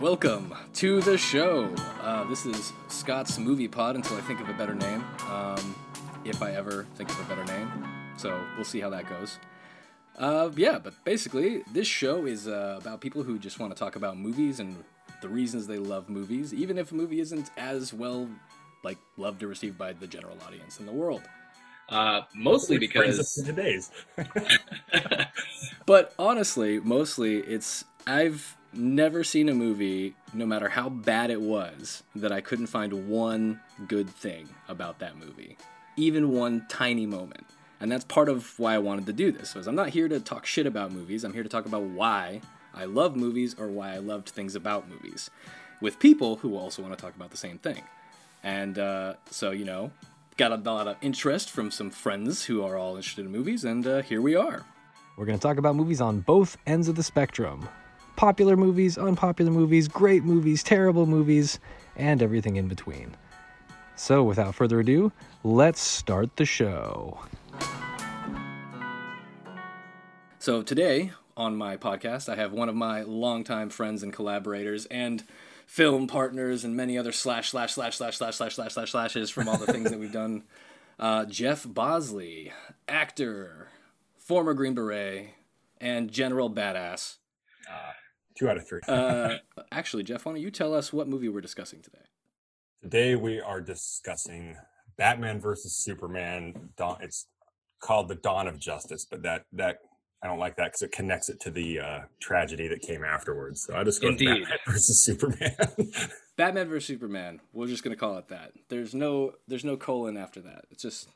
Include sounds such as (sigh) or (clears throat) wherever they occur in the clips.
Welcome to the show. Uh, this is Scott's Movie Pod until I think of a better name. Um, if I ever think of a better name. So we'll see how that goes. Uh, yeah, but basically, this show is uh, about people who just want to talk about movies and the reasons they love movies, even if a movie isn't as well like loved or received by the general audience in the world. Uh, mostly Which brings because us to today's. but honestly, mostly it's I've never seen a movie, no matter how bad it was, that I couldn't find one good thing about that movie, even one tiny moment. And that's part of why I wanted to do this. Was I'm not here to talk shit about movies. I'm here to talk about why I love movies or why I loved things about movies, with people who also want to talk about the same thing. And uh, so you know, got a lot of interest from some friends who are all interested in movies, and uh, here we are. We're going to talk about movies on both ends of the spectrum popular movies, unpopular movies, great movies, terrible movies, and everything in between. So, without further ado, let's start the show. So, today on my podcast, I have one of my longtime friends and collaborators and film partners and many other slash slash slash slash slash slash slash slash slashes from all the things that we've done. Uh, Jeff Bosley, actor, former Green Beret, and general badass. Uh, two out of three. uh, (laughs) actually, Jeff, why don't you tell us what movie we're discussing today? Today we are discussing Batman versus Superman. Dawn, it's called the Dawn of Justice, but that that I don't like that because it connects it to the uh, tragedy that came afterwards. So I just go Indeed. Batman (laughs) versus Superman. (laughs) Batman versus Superman. We're just gonna call it that. There's no there's no colon after that. It's just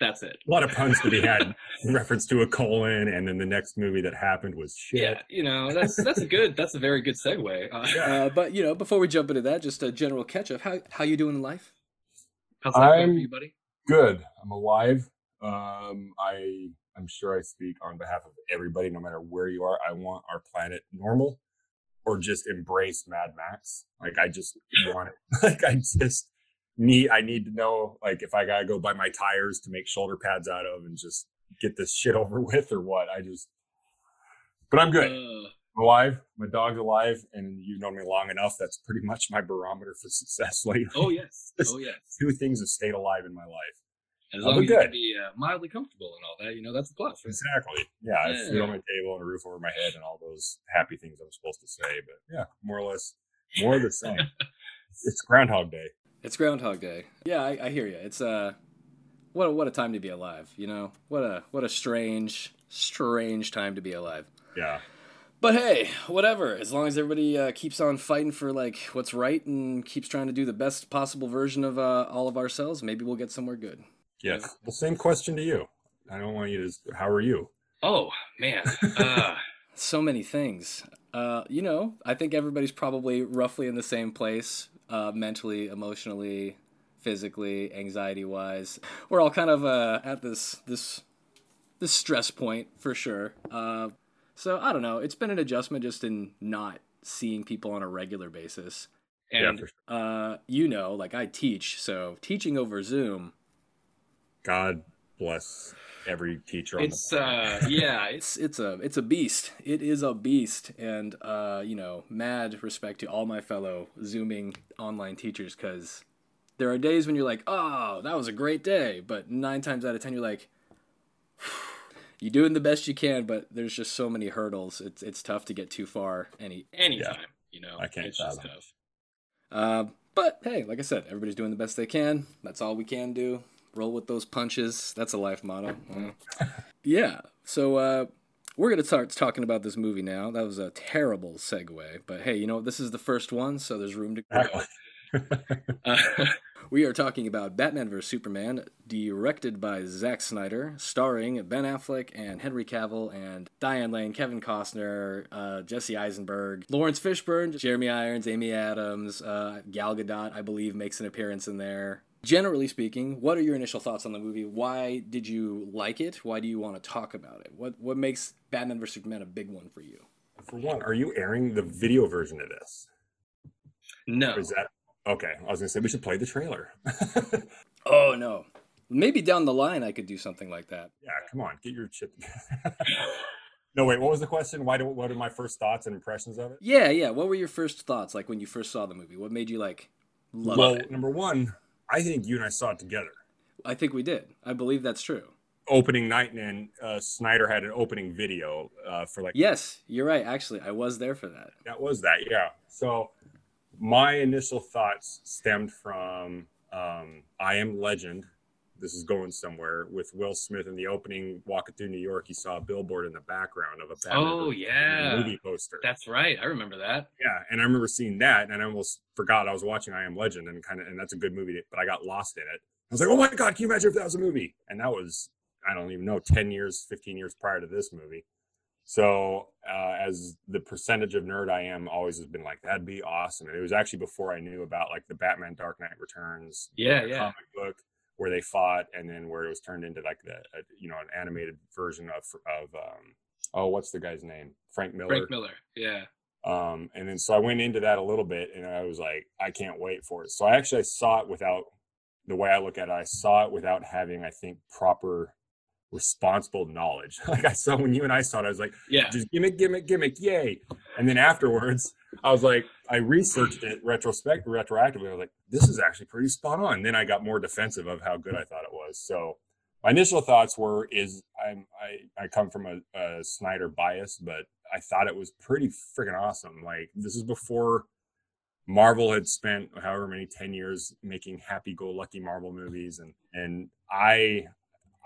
that's it. a lot of puns to be had (laughs) in reference to a colon, and then the next movie that happened was shit. Yeah, you know that's that's a good that's a very good segue. Uh, Yeah. uh, but you know, before we jump into that, just a general catch up. How how you doing in life? How's life going going for for you, you, buddy? good. I'm alive. Um, I I'm sure I speak on behalf of everybody, no matter where you are. I want our planet normal, or just embrace Mad Max. Like I just want it. (laughs) Like I just need. I need to know. Like if I gotta go buy my tires to make shoulder pads out of, and just get this shit (laughs) over with, or what. I just. But I'm good. Uh, I'm alive. My dog's alive, and you've known me long enough. That's pretty much my barometer for (laughs) success lately. oh yes, (laughs) oh yes. Two things have stayed alive in my life. As long as you good. can be uh, mildly comfortable and all that, you know, that's a plus. right? Exactly. Yeah, I have food on my table and a roof over my head and all those happy things I'm supposed to say. But yeah, more or less, more of the same. it's Groundhog Day. It's Groundhog Day. Yeah, I, I hear you. It's uh, what a, what a time to be alive. You know, what a what a strange strange time to be alive. Yeah. But hey, whatever. As long as everybody uh, keeps on fighting for like what's right and keeps trying to do the best possible version of uh, all of ourselves, maybe we'll get somewhere good. Yes. Well, same question to you. I don't want you to. How are you? Oh man, uh, (laughs) so many things. Uh, you know, I think everybody's probably roughly in the same place, uh, mentally, emotionally, physically, anxiety wise. We're all kind of uh, at this this this stress point for sure. Uh, so I don't know. It's been an adjustment just in not seeing people on a regular basis. And for sure. uh, you know, like I teach, so teaching over Zoom God bless every teacher on it's the uh yeah it's it's a it's a beast. It is a beast. And uh you know mad respect to all my fellow zooming online teachers because there are days when you're like oh that was a great day. But nine times out of ten you're like you're doing the best you can. But there's just so many hurdles. It's it's tough to get too far any anytime you know I can't it's just tough. Uh, but hey like i said everybody's doing the best they can. That's all we can do roll with those punches that's a life motto (laughs) Yeah. So uh, we're gonna start talking about this movie now. That was a terrible segue, but hey, you know this is the first one, so there's room to grow. (laughs) Uh, we are talking about Batman vs Superman, directed by Zack Snyder, starring Ben Affleck and Henry Cavill and Diane Lane, Kevin Costner, uh, Jesse Eisenberg, Laurence Fishburne, Jeremy Irons, Amy Adams, uh, Gal Gadot, I believe, makes an appearance in there. Generally speaking, what are your initial thoughts on the movie? Why did you like it? Why do you want to talk about it? What what makes Batman vs Superman a big one for you? For one, are you airing the video version of this? No. Or is that okay? I was gonna say we should play the trailer. (laughs) Oh no. Maybe down the line I could do something like that. yeah, come on, get your chip. (laughs) No, wait. What was the question? Why do what are my first thoughts and impressions of it? Yeah, yeah. What were your first thoughts like when you first saw the movie? What made you like love well, it? number one, I think you and I saw it together. I think we did. I believe that's true. Opening night, and uh, Snyder had an opening video uh, for like. Yes, you're right. Actually, I was there for that. That was that, yeah. So, my initial thoughts stemmed from um, I Am Legend. This is going somewhere with Will Smith in the opening, walking through New York. He saw a billboard in the background of a Batman Oh yeah, movie poster. that's right. I remember that. Yeah, and I remember seeing that, and I almost forgot I was watching I Am Legend, and kind of, and that's a good movie, but I got lost in it. I was like, oh my god, can you imagine if that was a movie? And that was, I don't even know, ten years, fifteen years prior to this movie. So, uh, as the percentage of nerd I am, always has been like that'd be awesome. And it was actually before I knew about like the Batman Dark Knight Returns, Yeah, yeah. comic book where they fought, and then where it was turned into like the, uh, you know, an animated version of of um, oh, what's the guy's name? Frank Miller. Frank Miller. Yeah. Um, and then so I went into that a little bit and I was like, I can't wait for it. So I actually saw it without the way I look at it, I saw it without having, I think, proper responsible knowledge. (laughs) like I saw when you and I saw it, I was like, Yeah. just gimmick, gimmick, gimmick, yay. And then afterwards, I was like, I researched it retrospect retroactively. I was like, this is actually pretty spot on. Then I got more defensive of how good I thought it was. So my initial thoughts were is I'm I, I come from a, a Snyder bias, but I thought it was pretty freaking awesome. Like this is before Marvel had spent however many 10 years making happy go lucky Marvel movies and and I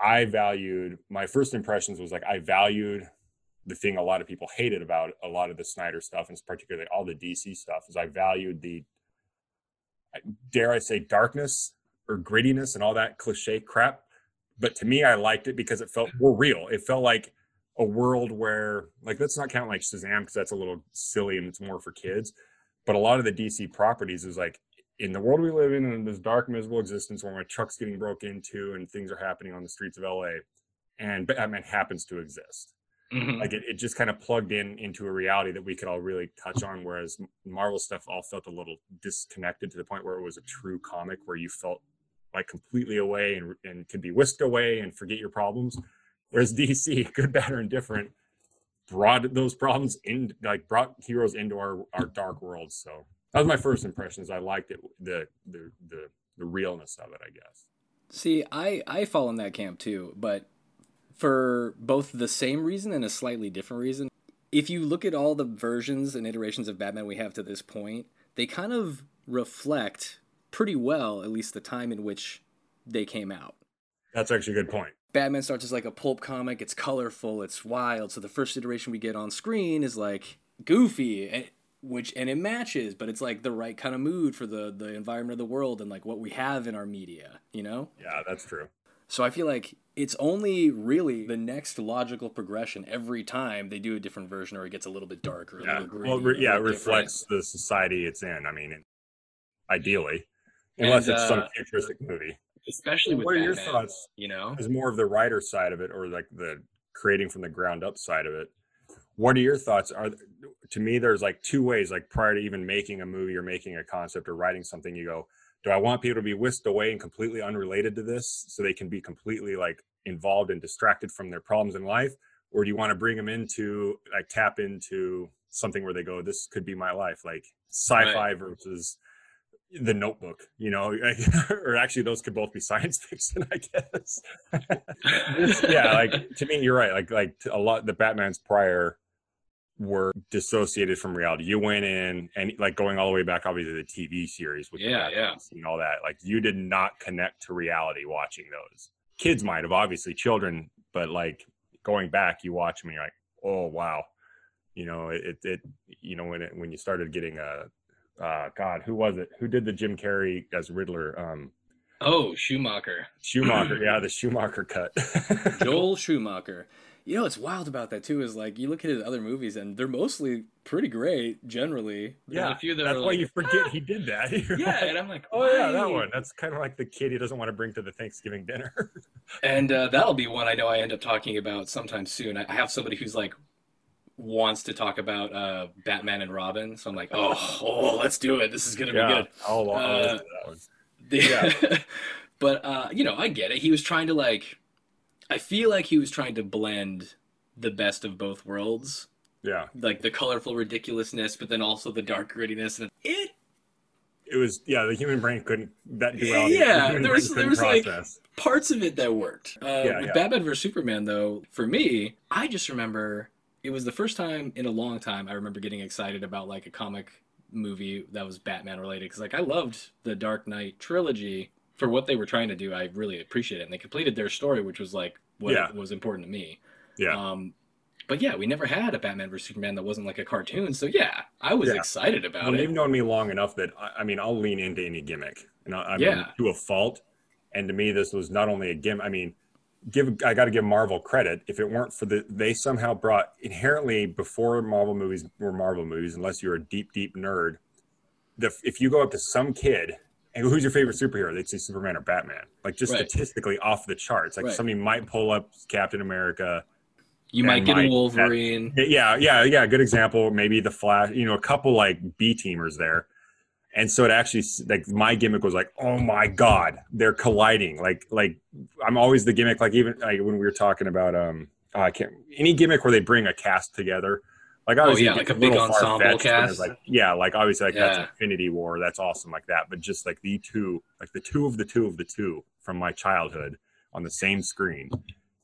I valued my first impressions was like I valued the thing a lot of people hated about a lot of the Snyder stuff and particularly all the DC stuff is I valued the dare I say darkness or grittiness and all that cliche crap. But to me I liked it because it felt more real. It felt like a world where like let's not count like Shazam because that's a little silly and it's more for kids but a lot of the DC properties is like in the world we live in in this dark miserable existence where my truck's getting broke into and things are happening on the streets of LA and Batman happens to exist. Mhm. like it, it just kind of plugged in into a reality that we could all really touch on whereas marvel stuff all felt a little disconnected to the point where it was a true comic where you felt like completely away and, and could be whisked away and forget your problems. Whereas (laughs) dc good bad or indifferent brought those problems in like brought heroes into our our dark world so that was my first impressions i liked it the the the, the realness of it i guess See, I I fall in that camp too, but for both the same reason and a slightly different reason. If you look at all the versions and iterations of Batman we have to this point, they kind of reflect pretty well at least the time in which they came out. that's actually a good point Batman starts as like a pulp comic. It's colorful. It's wild. So the first iteration we get on screen is like goofy, which and it matches, but it's like the right kind of mood for the the environment of the world and like what we have in our media. You know. yeah that's true So I feel like it's only really the next logical progression every time they do a different version or it gets a little bit darker. A yeah little gritty, well re- a yeah it little different. reflects the society it's in i mean ideally unless And, it's some uh, futuristic movie Especially with what are your thoughts You know. is more of the writer side of it or like the creating from the ground up side of it what are your thoughts? Are to me there's like two ways like prior to even making a movie or making a concept or writing something you go do i want people to be whisked away and completely unrelated to this so they can be completely like involved and distracted from their problems in life? Or do you want to bring them into like tap into something where they go this could be my life like sci-fi versus the notebook you know? (laughs) Or actually those could both be science (laughs) fiction i guess. (laughs) Yeah like to me you're right like like a lot the batman's prior were dissociated from reality you went in and like going all the way back obviously the tv series with Yeah, yeah. and all that like you did not connect to reality watching those kids might have obviously children but like going back you watch them and you're like oh wow you know it it you know when it when you started getting a uh god who was it who did the jim carrey as riddler um Oh, Schumacher. schumacher (clears throat) yeah the schumacher cut (laughs) Joel Schumacher. You know what's wild about that too is like you look at his other movies and they're mostly pretty great generally. There's yeah a few that that's are why like, you forget he did that (laughs) You're Yeah, like, and I'm like, oh yeah that one that's kind of like the kid he doesn't want to bring to the thanksgiving dinner (laughs) And uh, that'll be one I know I end up talking about sometime soon. I I have somebody who's like wants to talk about uh, Batman and Robin, so I'm like, oh, oh, let's do it. This is gonna yeah be good. I'll, I'll Uh, listen that one. (laughs) Yeah. but uh, you know, I get it. He was trying to like I feel like he was trying to blend the best of both worlds, Yeah, like the colorful ridiculousness, but then also the dark grittiness. And it it was. Yeah, the human brain couldn't that duality. Yeah, the there was- there was, like, process. parts of it that worked. Uh, Yeah, with yeah. Batman vs Superman, though, for me, I just remember it was the first time in a long time I remember getting excited about like a comic movie that was Batman related because like I loved the Dark Knight trilogy for what they were trying to do. I really appreciate it, and they completed their story, which was like what Yeah. was important to me. Yeah. Um, but yeah, we never had a Batman vs Superman that wasn't like a cartoon. So yeah, I was Yeah. excited about well, it. you've known me long enough that I, I mean I'll lean into any gimmick, and I, I mean Yeah. to a fault. And to me, this was not only a gimmick. I mean, give I got to give Marvel credit. If it weren't for the, they somehow brought inherently before Marvel movies were Marvel movies, unless you're a deep, deep nerd. The if you go up to some kid and who's your favorite superhero, they'd say Superman or Batman. Like just Right. statistically off the charts. Like Right. somebody might pull up Captain America. you might get a Mike, Wolverine. Yeah, yeah, yeah. Good example. Maybe the Flash. You know, a couple like B teamers there, and so it actually like my gimmick was like, oh my god, they're colliding. Like, like I'm always the gimmick. Like even like when we were talking about um, oh, I can't any gimmick where they bring a cast together. Like oh, obviously, Oh, yeah, like a big ensemble far-fetched, but it's cast. Like yeah, like obviously like that's Infinity War. That's awesome like that. But just like the two, like the two of the two of the two from my childhood on the same screen.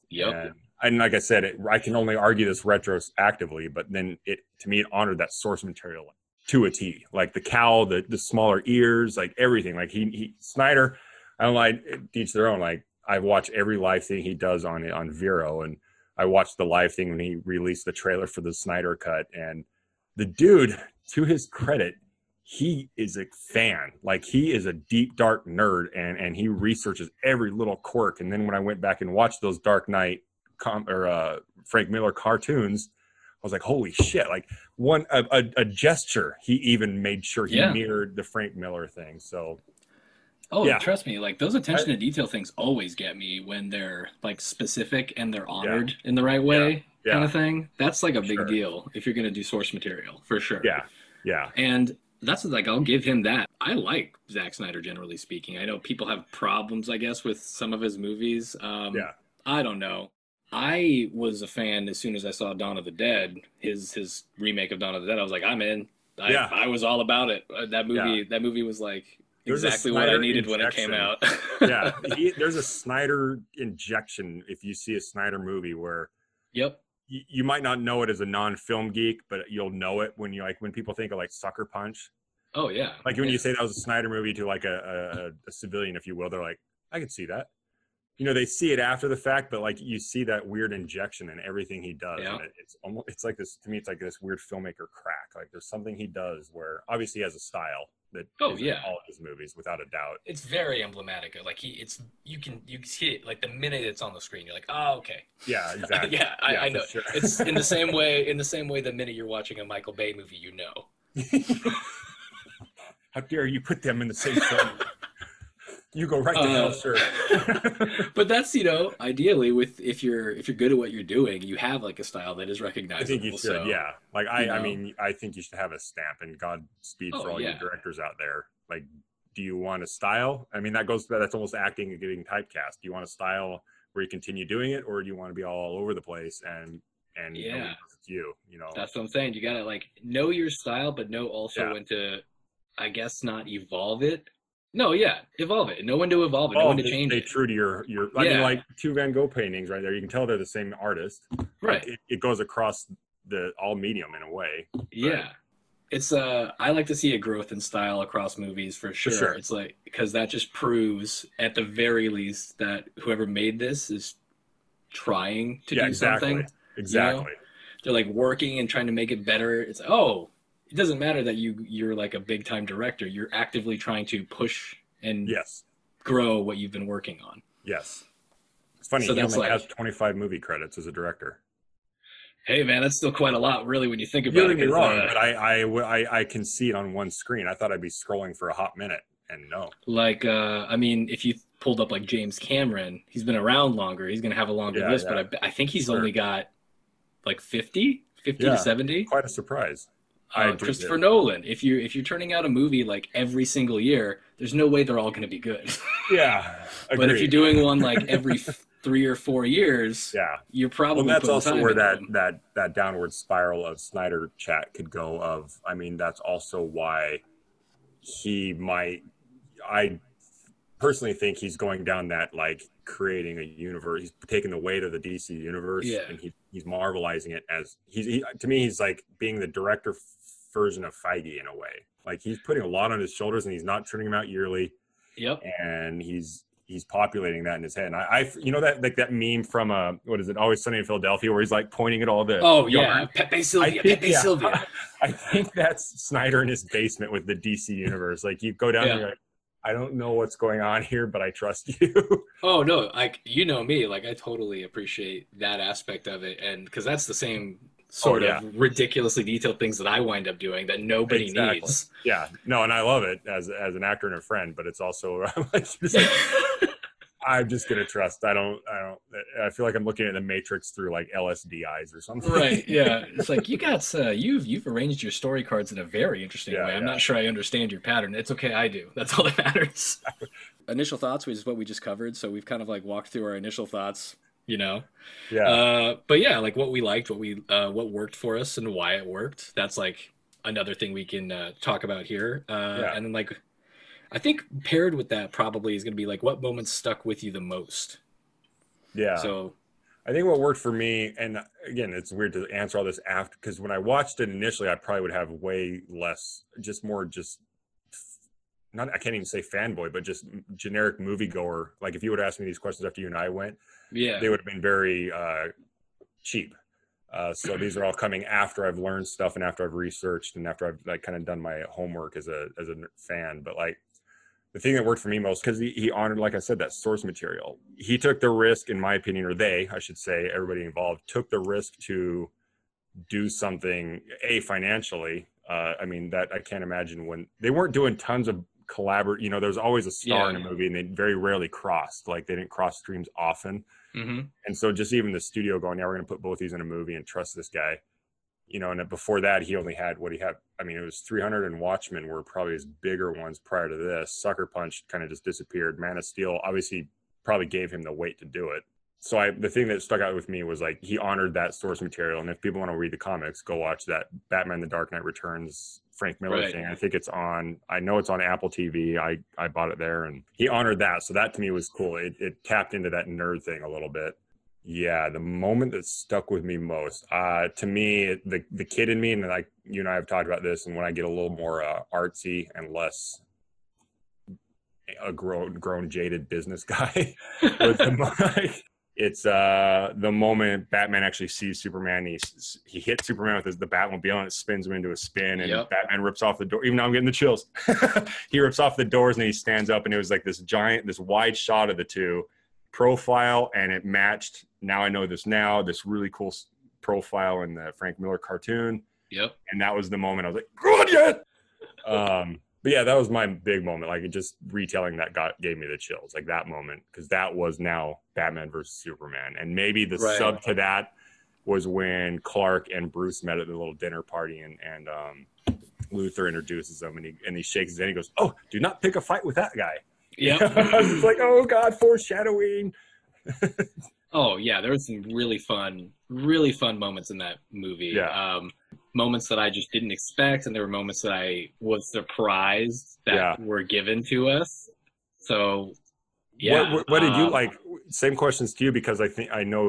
Yep. And, and like I said, it, I can only argue this retroactively, but then it to me it honored that source material to a T. Like the cowl, the the smaller ears, like everything. Like he, he Snyder, I don't like each their own. Like I've watched every live thing he does on it on Vero, and I watched the live thing when he released the trailer for the Snyder cut, and the dude, to his credit, he is a fan. Like he is a deep dark nerd, and and he researches every little quirk. And then when I went back and watched those Dark Knight com- or uh, Frank Miller cartoons, I was like, holy shit! Like one a, a, a gesture, he even made sure he Yeah. mirrored the Frank Miller thing. So Oh, Yeah. trust me, like those attention to detail things always get me when they're like specific and they're honored in the right way, Yeah. kind of thing. That's like a big Sure. deal if you're gonna do source material for sure. yeah, yeah, And that's like I'll give him that. I like Zack Snyder generally speaking. I know people have problems, I guess, with some of his movies. Um, Yeah. I don't know. I was a fan as soon as I saw Dawn of the Dead, his his remake of Dawn of the Dead. I was like, I'm in. I, Yeah. I was all about it. Uh, That movie. Yeah. That movie was like There's exactly what I needed when it came out. (laughs) yeah. (laughs) He, there's a Snyder injection if you see a Snyder movie where Yep. you, you might not know it as a non-film geek, but you'll know it when you like when people think of like Sucker Punch. Oh yeah. Like when Yeah. you say that was a Snyder movie to like a, a, a civilian, if you will, they're like, I can see that. You know, they see it after the fact, but like you see that weird injection in everything he does. Yeah. And it, it's almost it's like this to me, it's like this weird filmmaker crack. Like there's something he does where obviously he has a style that Oh, yeah. all of his movies, without a doubt. it's very emblematic. Like he, it's you can you see it like the minute it's on the screen, you're like, oh okay. Yeah, (laughs) exactly. yeah, I, Yeah, I know. sure. It's in the same way. (laughs) In the same way, the minute you're watching a Michael Bay movie, you know. (laughs) How dare you put them in the same film? You go right to hell, Uh, sir. (laughs) but that's you know, ideally, with if you're if you're good at what you're doing, you have like a style that is recognizable. I think you should, so- yeah. Like I, you I mean, I think you should have a stamp. And Godspeed Oh, for all yeah. your directors out there. Like, do you want a style? I mean, that goes. That's almost acting and getting typecast. Do you want a style where you continue doing it, or do you want to be all over the place and and Yeah. it's you? You know, That's what I'm saying. You gotta like know your style, but know also Yeah. when to, I guess, not evolve it. No, yeah, evolve it. No one to evolve it. Know oh, when to change stay it. true to your your. I mean, like two Van Gogh paintings right there. You can tell they're the same artist. Like, Right. it, it goes across the all medium in a way. Yeah. It's uh I like to see a growth in style across movies for sure. sure. It's like because that just proves at the very least that whoever made this is trying to yeah, do exactly. something. Exactly. They're like working and trying to make it better. It's like, oh, it doesn't matter that you you're like a big time director. You're actively trying to push and Yes. grow what you've been working on. Yes. It's funny. So he that's only like- has 25 movie credits as a director. Hey man, that's still quite a lot, really, when you think about Don't it. me 'cause, wrong, uh, but I, I, I, I can see it on one screen. I thought I'd be scrolling for a hot minute, and no. Like, uh, I mean, if you pulled up like James Cameron, he's been around longer. He's going to have a longer Yeah, list, yeah. but I, I think he's Sure. only got like 50, 50 Yeah. to 70. Quite a surprise. I Uh, Christopher there. Nolan. If you if you're turning out a movie like every single year, there's no way they're all going to be good. (laughs) Yeah. but if you're doing one like (laughs) every three or four years, Yeah. you're probably. Well, that's also where that them. that that downward spiral of Snyder chat could go. Of, I mean, that's also why he might. I personally think he's going down that like creating a universe. He's taking the weight of the DC universe, Yeah. and he, he's marvelizing it as he's he, to me. He's like being the director version of Feige in a way. Like he's putting a lot on his shoulders, and he's not turning them out yearly Yep. and he's he's populating that in his head. And I, I you know that like that meme from uh what is it? Always Sunny in Philadelphia, where he's like pointing at all the Oh yeah, yarn. Pepe Silvia. I think- Pepe yeah. Silvia. (laughs) I think that's Snyder in his basement with the DC universe. Like you go down Yeah. there, you're like, I don't know what's going on here, but I trust (laughs) you. Oh no, like you know me, like I totally appreciate that aspect of it, and because that's the same sort Oh, yeah. of ridiculously detailed things that I wind up doing that nobody Exactly. needs. yeah, no, and I love it as as an actor and a friend, but it's also (laughs) I'm just like, (laughs) I'm just gonna trust. I don't. I don't. I feel like I'm looking at the Matrix through like LSD eyes or something. right? (laughs) Yeah, it's like you got uh, you've you've arranged your story cards in a very interesting Yeah, way. I'm yeah. not sure I understand your pattern. It's okay, I do. That's all that matters. initial thoughts, which is what we just covered. So we've kind of like walked through our initial thoughts, you know. yeah. Uh, but yeah, like what we liked, what we uh, what worked for us, and why it worked. That's like another thing we can uh, talk about here. Uh, Yeah. And then like, I think paired with that probably is going to be like what moments stuck with you the most. yeah. So I think what worked for me, and again, it's weird to answer all this after because when I watched it initially, I probably would have way less, just more, just not. I can't even say fanboy, but just generic moviegoer. Like if you would ask me these questions after you and I went, yeah, they would have been very uh, cheap. Uh, so these are all coming after I've learned stuff and after I've researched and after I've like kind of done my homework as a as a fan. But like the thing that worked for me most because he, he honored, like I said, that source material. He took the risk, in my opinion, or they, I should say, everybody involved took the risk to do something a financially. Uh, I mean that I can't imagine when they weren't doing tons of collaborate. You know, there's always a star in a movie, and they very rarely crossed. Like they didn't cross streams often. Hmm And so just even the studio going, yeah, we're going to put both these in a movie and trust this guy. You know, and before that, he only had what he had. I mean, it was 300 and Watchmen were probably his bigger ones prior to this. Sucker Punch kind of just disappeared. Man of Steel obviously probably gave him the weight to do it. So I, the thing that stuck out with me was like he honored that source material. And if people want to read the comics, go watch that Batman: The Dark Knight Returns Frank Miller Right. thing. I think it's on. I know it's on Apple TV. I I bought it there, and he honored that. So that to me was cool. It it tapped into that nerd thing a little bit. Yeah, the moment that stuck with me most, uh, to me, the the kid in me, and like you and I have talked about this, and when I get a little more uh, artsy and less a grown grown jaded business (laughs) guy, was the (laughs) like, it's uh the moment Batman actually sees Superman. He he hits Superman with his, the Batmobile and it spins him into a spin, and Yep. Batman rips off the door. Even though I'm getting the chills, (laughs) he rips off the doors and he stands up, and it was like this giant, this wide shot of the two profile, and it matched. Now I know this now. This really cool profile in the Frank Miller cartoon, Yep. and that was the moment I was like, "Good yet." (laughs) Um, but yeah, that was my big moment. Like it just retelling that got gave me the chills. Like that moment because that was now Batman versus Superman, and maybe the Right. sub to that was when Clark and Bruce met at the little dinner party, and and um, Luthor introduces him, and he and he shakes his hand. He goes, "Oh, do not pick a fight with that guy." Yeah, (laughs) I was just like, "Oh God, foreshadowing." (laughs) Oh yeah, there was some really fun, really fun moments in that movie. Yeah. Um, moments that I just didn't expect, and there were moments that I was surprised that Yeah. were given to us. So, yeah. What, what, what did you um, like? Same questions to you because I think I know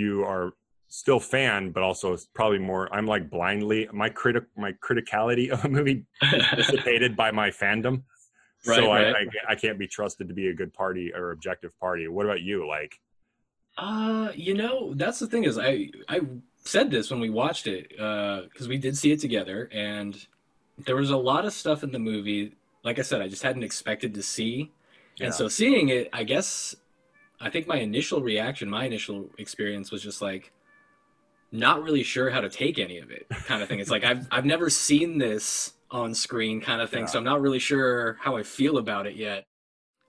you are still fan, but also probably more. I'm like blindly my critic my criticality of a movie is (laughs) dissipated by my fandom. Right, so I. I I can't be trusted to be a good party or objective party. What about you? Like, Uh, you know, that's the thing is I I said this when we watched it because we did see it together, and there was a lot of stuff in the movie. Like I said, I just hadn't expected to see, Yeah. and so seeing it, I guess, I think my initial reaction, my initial experience was just like not really sure how to take any of it, kind of thing. It's like I've (laughs) I've never seen this on screen, kind of thing, Yeah. so I'm not really sure how I feel about it yet.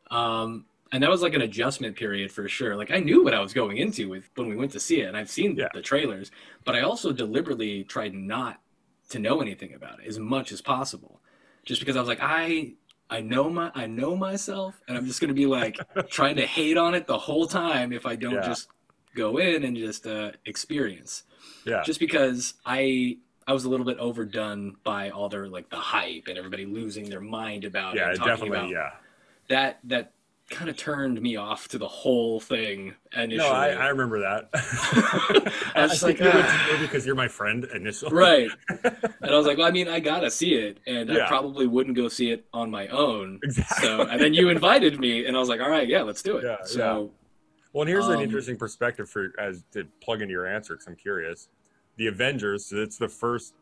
Um, and that was like an adjustment period for sure. Like I knew what I was going into with when we went to see it, and I've seen Yeah. the trailers, but I also deliberately tried not to know anything about it as much as possible, just because I was like, I I know my I know myself, and I'm just gonna be like (laughs) trying to hate on it the whole time if I don't Yeah. just go in and just uh, experience. Yeah. Just because I I was a little bit overdone by all their like the hype and everybody losing their mind about yeah, it, definitely. about Yeah. that that kind of turned me off to the whole thing initially. No, I, I remember that. (laughs) I was just think like, you went to ah. because you're my friend initially. right. And I was like, (laughs) well, I mean, I gotta see it, and I probably wouldn't go see it on my own. Exactly. So, and then you invited me, and I was like, all right, yeah, let's do it. Yeah, so, Well, and here's an Um, interesting perspective for as to plug into your answer because I'm curious. The Avengers, so it's the first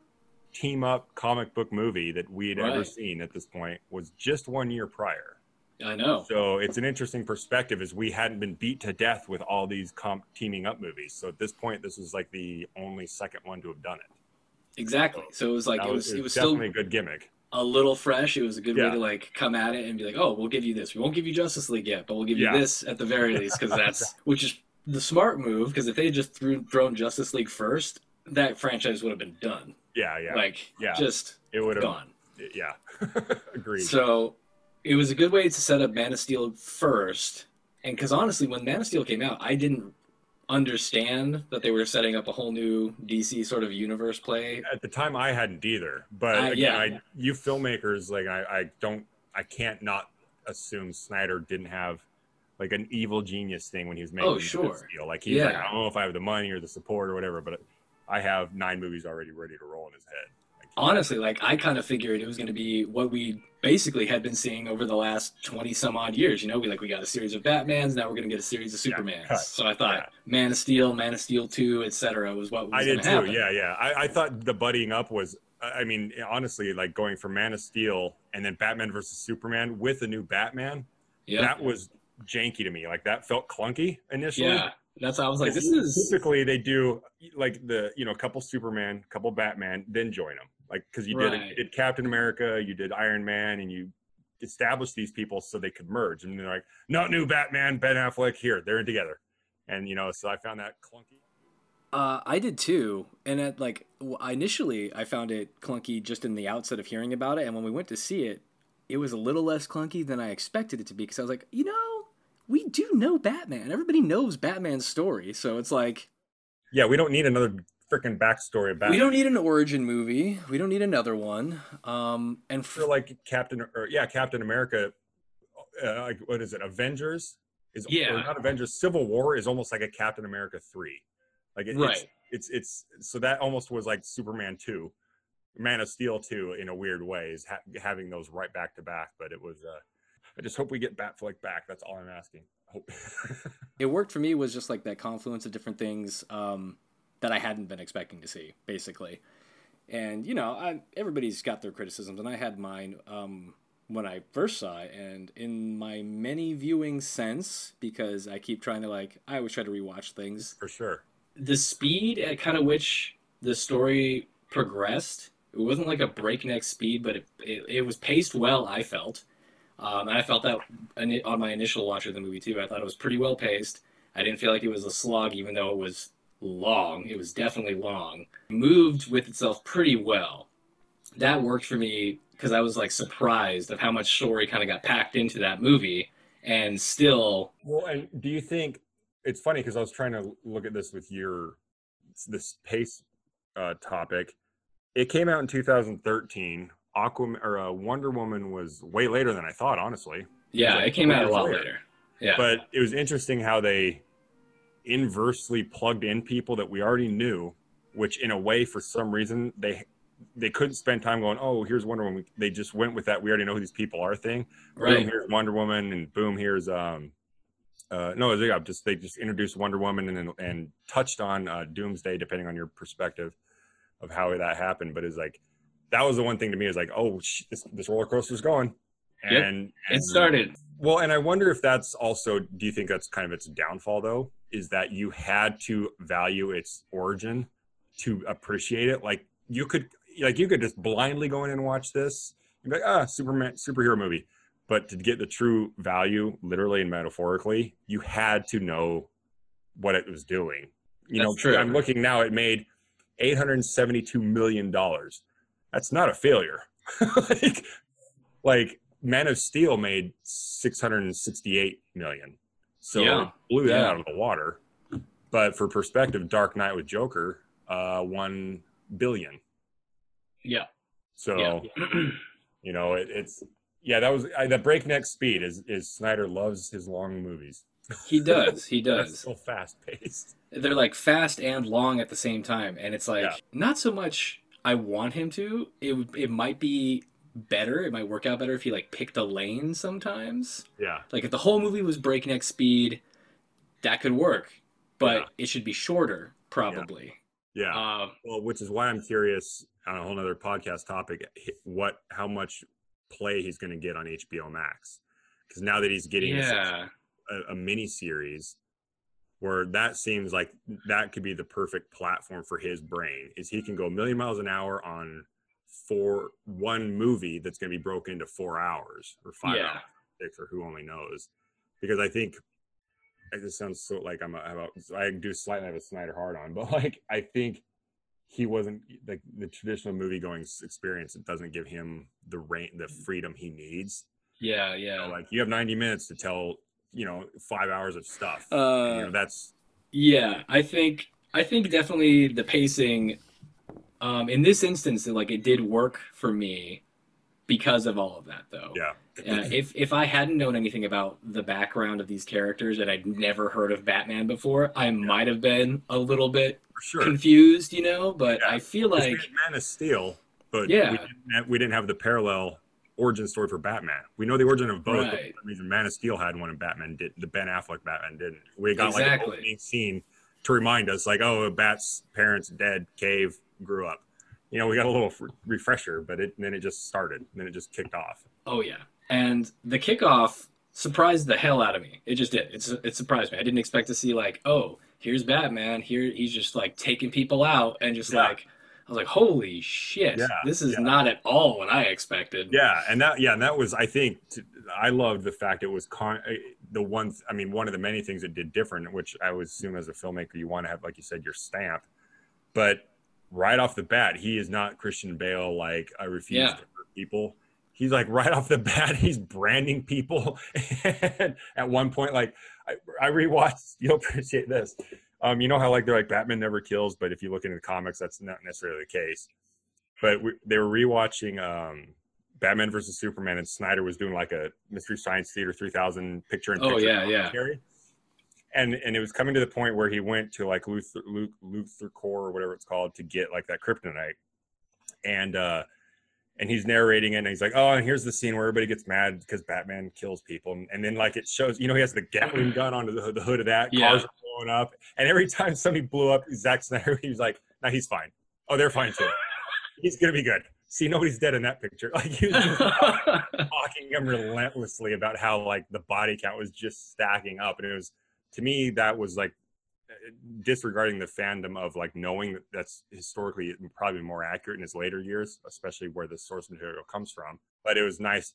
team up comic book movie that we had ever seen at this point, was just one year prior. I know. So it's an interesting perspective as we hadn't been beat to death with all these comp teaming up movies. So at this point, this was like the only second one to have done it. Exactly. So it was like it was it was still definitely a good gimmick. a little fresh. It was a good way to like come at it and be like, oh, we'll give you this. We won't give you Justice League yet, but we'll give Yeah. you this at the very (laughs) least because that's which is the smart move. Because if they had just threw thrown Justice League first, that franchise would have been done. Yeah, yeah, Like, Yeah. just it would have. gone. Yeah, (laughs) agreed. So it was a good way to set up Man of Steel first. And because honestly, when Man of Steel came out, I didn't understand that they were setting up a whole new DC sort of universe play. at the time I hadn't either. But Uh, again, yeah. I, you filmmakers, like I, I don't, I can't not assume Snyder didn't have like an evil genius thing when he was making Oh, Man of sure. Steel. Like he's like, Yeah. I don't know if I have the money or the support or whatever, but I have nine movies already ready to roll in his head. Like, Honestly, like I kind of figured it was going to be what we basically had been seeing over the last twenty some odd years. You know, we like we got a series of Batmans, now we're going to get a series of Supermans. cut. so I thought Yeah. Man of Steel, Man of Steel Two, etc. was what was I did to too. happen. Yeah, yeah. I, I thought the buddying up was. I I mean, honestly, like going from Man of Steel and then Batman versus Superman with a new Batman, yeah, that was janky to me. Like that felt clunky initially. yeah. That's how I was like, this is typically they do like the you know couple Superman, couple Batman, then join them. Like because you did you did Captain America, you did Iron Man, and you established these people so they could merge. And they're like, not new Batman, Ben Affleck, here they're in together. And you know, so I found that clunky. Uh, I did too, and at like initially, I found it clunky just in the outset of hearing about it, and when we went to see it, it was a little less clunky than I expected it to be because I was like, you know, we do know Batman. Everybody knows Batman's story, so it's like Yeah, we don't need another freaking backstory Batman. we don't need an origin movie. We don't need another one. Um, and feel for, like Captain or yeah, Captain America. Uh, like what is it? Avengers is Yeah. not Avengers. Civil War is almost like a Captain America three. Like it, Right. it's, it's it's so that almost was like Superman two, Man of Steel two in a weird way is ha- having those right back to back. But it was. uh I just hope we get Batfleck back. That's all I'm asking. (laughs) It worked for me was just like that confluence of different things um, that I hadn't been expecting to see, basically. And you know, I, everybody's got their criticisms, and I had mine um, when I first saw it. And in my many viewing sense, because I keep trying to like, I always try to rewatch things. For sure. The speed at kind of which the story progressed, it wasn't like a breakneck speed, but it it, it was paced well. I felt. Um, and I felt that ini- on my initial watch of the movie too. I thought it was pretty well paced. I didn't feel like it was a slog, even though it was long. It was definitely long. Moved with itself pretty well. That worked for me because I was like surprised of how much story kind of got packed into that movie, and still, Well, and do you think it's funny because I was trying to look at this with your this pace uh, topic. It came out in 2013. Aquaman or uh, Wonder Woman was way later than I thought, honestly. yeah, like it came out a lot later. later. Yeah, But it was interesting how they inversely plugged in people that we already knew, which in a way, for some reason, they they couldn't spend time going, "Oh, here's Wonder Woman." They just went with that. We already know who these people are thing. Boom, right. here's Wonder Woman, and boom, here's um, uh, no, they got just they just introduced Wonder Woman and and touched on uh, Doomsday, depending on your perspective of how that happened. But it's like that was the one thing to me is like, oh, sh- this this roller coaster's going, Yep, and, It started. well, and I wonder if that's also. Do you think that's kind of its downfall though? Is that you had to value its origin to appreciate it? Like you could, like you could just blindly go in and watch this. You'd be like, ah, Superman superhero movie. But to get the true value, literally and metaphorically, you had to know what it was doing. You know, true. I'm looking now. It made 872 million dollars. That's not a failure. (laughs) like, like Man of Steel made 668 million. So Yeah. blew that Yeah. out of the water. But for perspective, Dark Knight with Joker, uh, one billion. Yeah. So Yeah. (clears throat) you know, it, it's yeah, that was I, the breakneck speed is is Snyder loves his long movies. He (laughs) does. He does. so fast paced. They're like fast and long at the same time, and it's like Yeah. not so much. I want him to. It it might be better. It might work out better if he like picked a lane sometimes. Yeah, Like if the whole movie was breakneck speed, that could work, but Yeah. it should be shorter, probably. yeah. Uh, Well, which is why I'm curious on a whole nother podcast topic, what how much play he's going to get on HBO Max, because now that he's getting yeah. a, a mini series where that seems like that could be the perfect platform for his brain is he can go a million miles an hour on for one movie that's going to be broken into four hours or five Yeah. hours six or who only knows because i think it just sounds so like i'm a, I'm a i do slightly have a snyder hard on (laughs) but like i think he wasn't like the traditional movie going experience it doesn't give him the rain the freedom he needs Yeah. you Yeah. know, like you have 90 minutes to tell you know five hours of stuff uh, you know that's Yeah, I think I think definitely the pacing um in this instance like it did work for me because of all of that though. yeah Uh, if if I hadn't known anything about the background of these characters and I'd never heard of Batman before, I might have been a little bit sure confused, you know, but Yeah. I feel like man of steel but Yeah. we, didn't have, we didn't have the parallel origin story for batman we know the origin of both but Right. some reason man of steel had one and batman did the ben affleck batman didn't we got like Exactly. an opening scene to remind us like oh bat's parents dead cave grew up you know we got a little refresher but it then it just started then it just kicked off Oh yeah, and the kickoff surprised the hell out of me. It just did. It's it surprised me. I didn't expect to see like, oh, here's Batman. Here he's just like taking people out and just Yeah. like, I was like, holy shit, Yeah, this is yeah. not at all what I expected. Yeah, and that yeah, and that was I think I loved the fact it was con eh, the one I mean one of the many things it did different, which I would assume as a filmmaker you want to have like you said your stamp, but right off the bat he is not Christian Bale like I refuse Yeah. to hurt people. He's like right off the (laughs) bat he's branding people, and at one point like I, I rewatched (laughs) you'll appreciate this. Um, you know how like they're like Batman never kills, but if you look into the comics, that's not necessarily the case. But we, they were rewatching um, Batman versus Superman, and Snyder was doing like a Mystery Science Theater 3000 picture in Oh, picture yeah, yeah. commentary. And and it was coming to the point where he went to like Luthor Luke Luthor Core or whatever it's called to get like that kryptonite, and uh, and he's narrating it, and he's like, oh, and here's the scene where everybody gets mad because Batman kills people, and, and then like it shows, you know, he has the Gatling gun onto the, the hood of that, Yeah. cars are blowing up, and every time somebody blew up, Zack Snyder, (laughs) he was like, no, he's fine. Oh, they're fine too. he's gonna be good. See, nobody's dead in that picture. (laughs) Like he was just (laughs) talking him relentlessly about how like the body count was just stacking up, and it was to me that was like disregarding the fandom of like knowing that that's historically probably more accurate in his later years, especially where the source material comes from. But it was nice.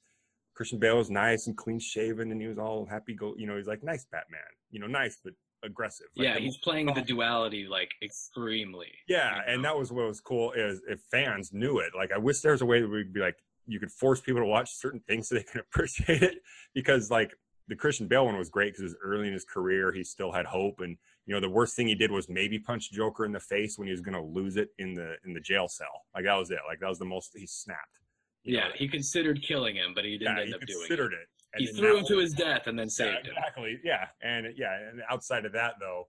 Christian Bale was nice and clean shaven, and he was all happy. Go, you know, he's like nice Batman. You know, nice but aggressive. Like, Yeah. He's playing the duality like extremely. yeah, you and that was what was cool is if fans knew it. Like I wish there was a way that we'd be like you could force people to watch certain things so they can (laughs) appreciate it because like the Christian Bale one was great because it was early in his career. He still had hope, and you know the worst thing he did was maybe punch Joker in the face when he was going to lose it in the in the jail cell. Like that was it. Like that was the most he snapped. Yeah. know? He considered killing him, but he didn't yeah, end he up doing it. considered it. and He threw him to his death and then yeah, saved him. exactly. Yeah, and yeah, and outside of that though,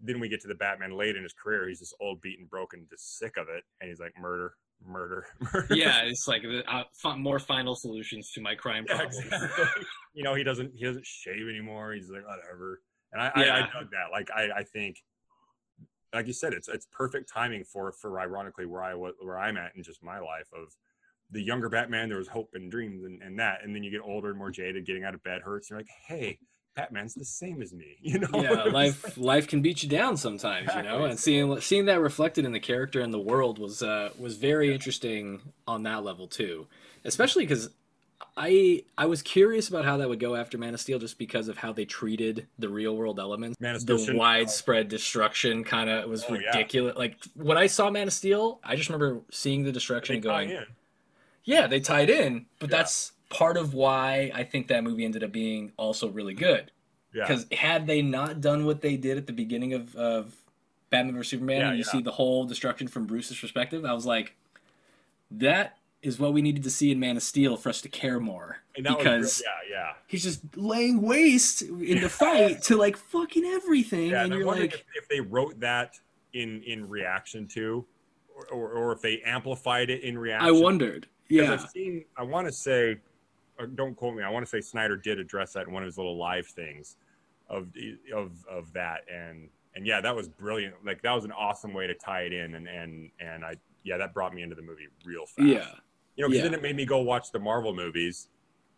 then we get to the Batman late in his career. He's just old, beaten, broken, just sick of it, and he's like murder, murder. (laughs) Yeah, it's like the, uh, more final solutions to my crime Yeah, problems. exactly. (laughs) you know, he doesn't he doesn't shave anymore. He's like whatever, and I I, I dug that. Like I I think. Like you said, it's it's perfect timing for for ironically where I was where I'm at in just my life of the younger Batman. There was hope and dreams and, and that, and then you get older and more jaded. Getting out of bed hurts. You're like, hey, Batman's the same as me. (laughs) You know, yeah, life life can beat you down sometimes, you know. And seeing seeing that reflected in the character and the world was uh, was very interesting on that level too, especially because I I was curious about how that would go after Man of Steel, just because of how they treated the real world elements. Man of Steel the widespread destruction kind of was Oh, yeah. ridiculous. Like when I saw Man of Steel, I just remember seeing the destruction They and going, in. yeah, they tied in, but Yeah. that's part of why I think that movie ended up being also really good. Yeah. Because had they not done what they did at the beginning of, of Batman vs Superman, Yeah, and you yeah. see the whole destruction from Bruce's perspective, I was like, that is what we needed to see in Man of Steel for us to care more. Because real- yeah, yeah. he's just laying waste in the (laughs) fight to like fucking everything, Yeah, and and you're like, if, if they wrote that in in reaction to, or, or, or if they amplified it in reaction. I wondered. Yeah. I've seen. I want to say, don't quote me. I want to say Snyder did address that in one of his little live things, of of of that, and and yeah, that was brilliant. Like that was an awesome way to tie it in, and and and I yeah, that brought me into the movie real fast. Yeah. You know, because Yeah. then it made me go watch the Marvel movies,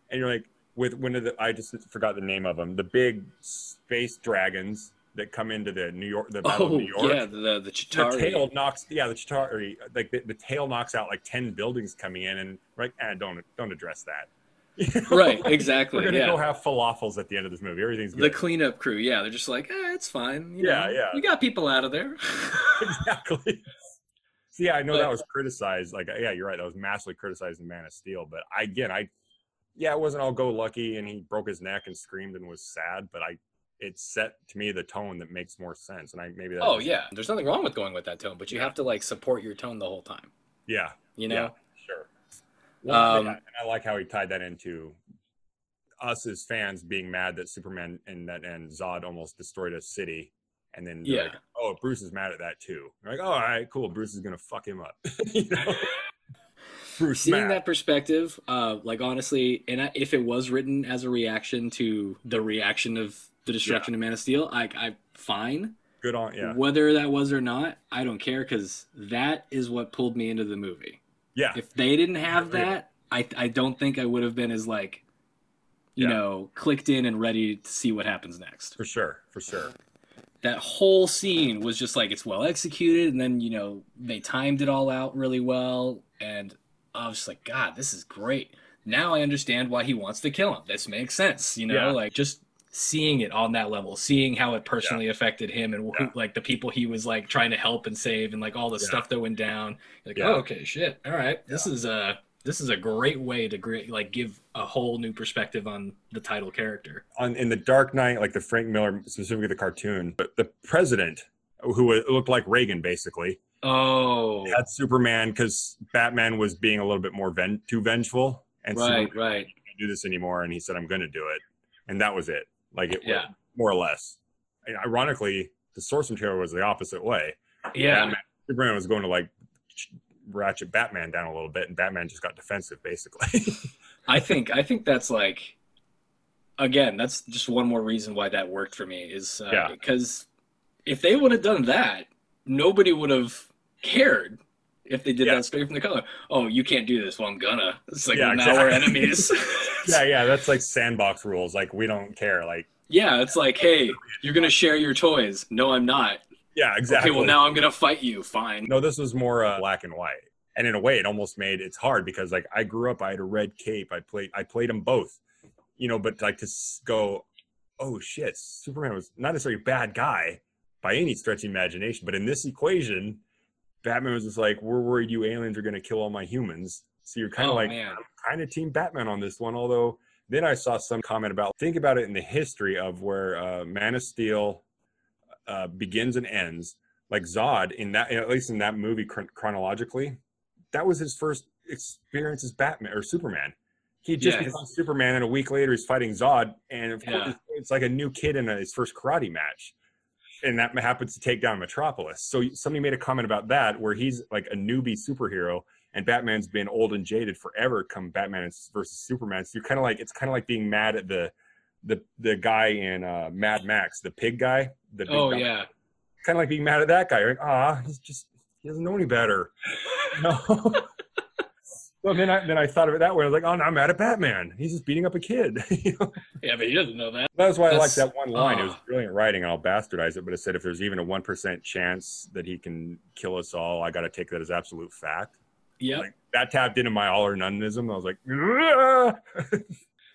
and you're like, with when did the, I just forgot the name of them, the big space dragons that come into the New York, the Battle Oh of New York. yeah, the the The tail knocks, yeah, the Chitauri, like the, the tail knocks out like ten buildings coming in, and like, eh, don't don't address that. You (laughs) know? Right, exactly. We're gonna yeah. go have falafels at the end of this movie. Everything's the cleanup crew, yeah, they're just like, eh, it's fine. You Yeah, know, yeah. We got people out of there. (laughs) exactly. See, yeah, I know But- that was criticized. Like, yeah, you're right. That was massively criticized in Man of Steel. But I, again, I, yeah, it wasn't all go lucky, and he broke his neck and screamed and was sad. But I, it set to me the tone that makes more sense. And I maybe that oh yeah, there's nothing wrong with going with that tone, but you have to like support your tone the whole time. yeah, You know? yeah, Um, yeah, and I like how he tied that into us as fans being mad that Superman and that and Zod almost destroyed a city. And then Yeah. like, oh, Bruce is mad at that too. We're like, oh, all right, cool. Bruce is gonna fuck him up. (laughs) you know? (laughs) Bruce Seeing mad. that perspective, uh, like honestly, and I, if it was written as a reaction to the reaction of the destruction of Man of Steel, I, I fine. Good on, yeah, Whether that was or not, I don't care because that is what pulled me into the movie. Yeah, If they didn't have that, I I don't think I would have been as like, you Yeah. know, clicked in and ready to see what happens next. for sure, for sure. That whole scene was just like it's well executed, and then you know they timed it all out really well, and I was just like, God, this is great. Now I understand why he wants to kill him. This makes sense, you know, Yeah. like just seeing it on that level, seeing how it personally affected him and who, Yeah. like the people he was like trying to help and save, and like all the Yeah. stuff that went down. Like, Yeah. oh, okay, shit, all right, this is a this is a great way to like give a whole new perspective on the title character. On in the Dark Knight, like the Frank Miller, specifically the cartoon, but the president, who looked like Reagan, basically, Oh, had Superman because Batman was being a little bit more ven- too vengeful, and Superman right, right. can't do this anymore. And he said, "I'm going to do it," and that was it. Like it, Yeah. more or less. And ironically, the source material was the opposite way. Yeah. Batman, Superman was going to like ratchet Batman down a little bit, and Batman just got defensive, basically. (laughs) I think I think that's like again, that's just one more reason why that worked for me is uh, Yeah. because if they would have done that, nobody would have cared if they did Yeah. that straight from the color. Oh, you can't do this. Well, I'm gonna. It's like Yeah, now we're enemies. (laughs) (laughs) yeah, yeah, that's like sandbox rules. Like we don't care. Like yeah, it's like, hey, you're gonna share your toys. No, I'm not. yeah, exactly. Okay, well now I'm gonna fight you. Fine. No, this was more uh, black and white, and in a way, it almost made it's hard because like I grew up, I had a red cape. I played, I played them both, you know. But like to go, oh shit, Superman was not necessarily a bad guy by any stretch of imagination, but in this equation, Batman was just like, we're worried you aliens are going to kill all my humans. So you're kind of oh like, kind of team Batman on this one. Although then I saw some comment about think about it in the history of where uh, Man of Steel uh, begins and ends. Like Zod in that, at least in that movie chron- chronologically, that was his first experience as Batman or Superman. He just Yeah. became Superman, and a week later he's fighting Zod, and of Yeah. course it's- it's like a new kid in a, his first karate match. And that happens to take down Metropolis. So somebody made a comment about that, where he's like a newbie superhero, and Batman's been old and jaded forever. Come Batman versus Superman, so you're kind of like it's kind of like being mad at the the the guy in uh, Mad Max, the pig guy. The Oh guy. yeah. kind of like being mad at that guy. Like, ah, he's just he doesn't know any better. (laughs) No. Well, then I then I thought of it that way. I was like, oh, no, I'm mad at Batman. He's just beating up a kid. (laughs) You know? Yeah, but he doesn't know that. That's why I like that one line. It was ah. brilliant writing, I'll bastardize it. But it said, if there's even a one percent chance that he can kill us all, I got to take that as absolute fact. Yeah, Like that tapped into my all or noneism. I was like! (laughs)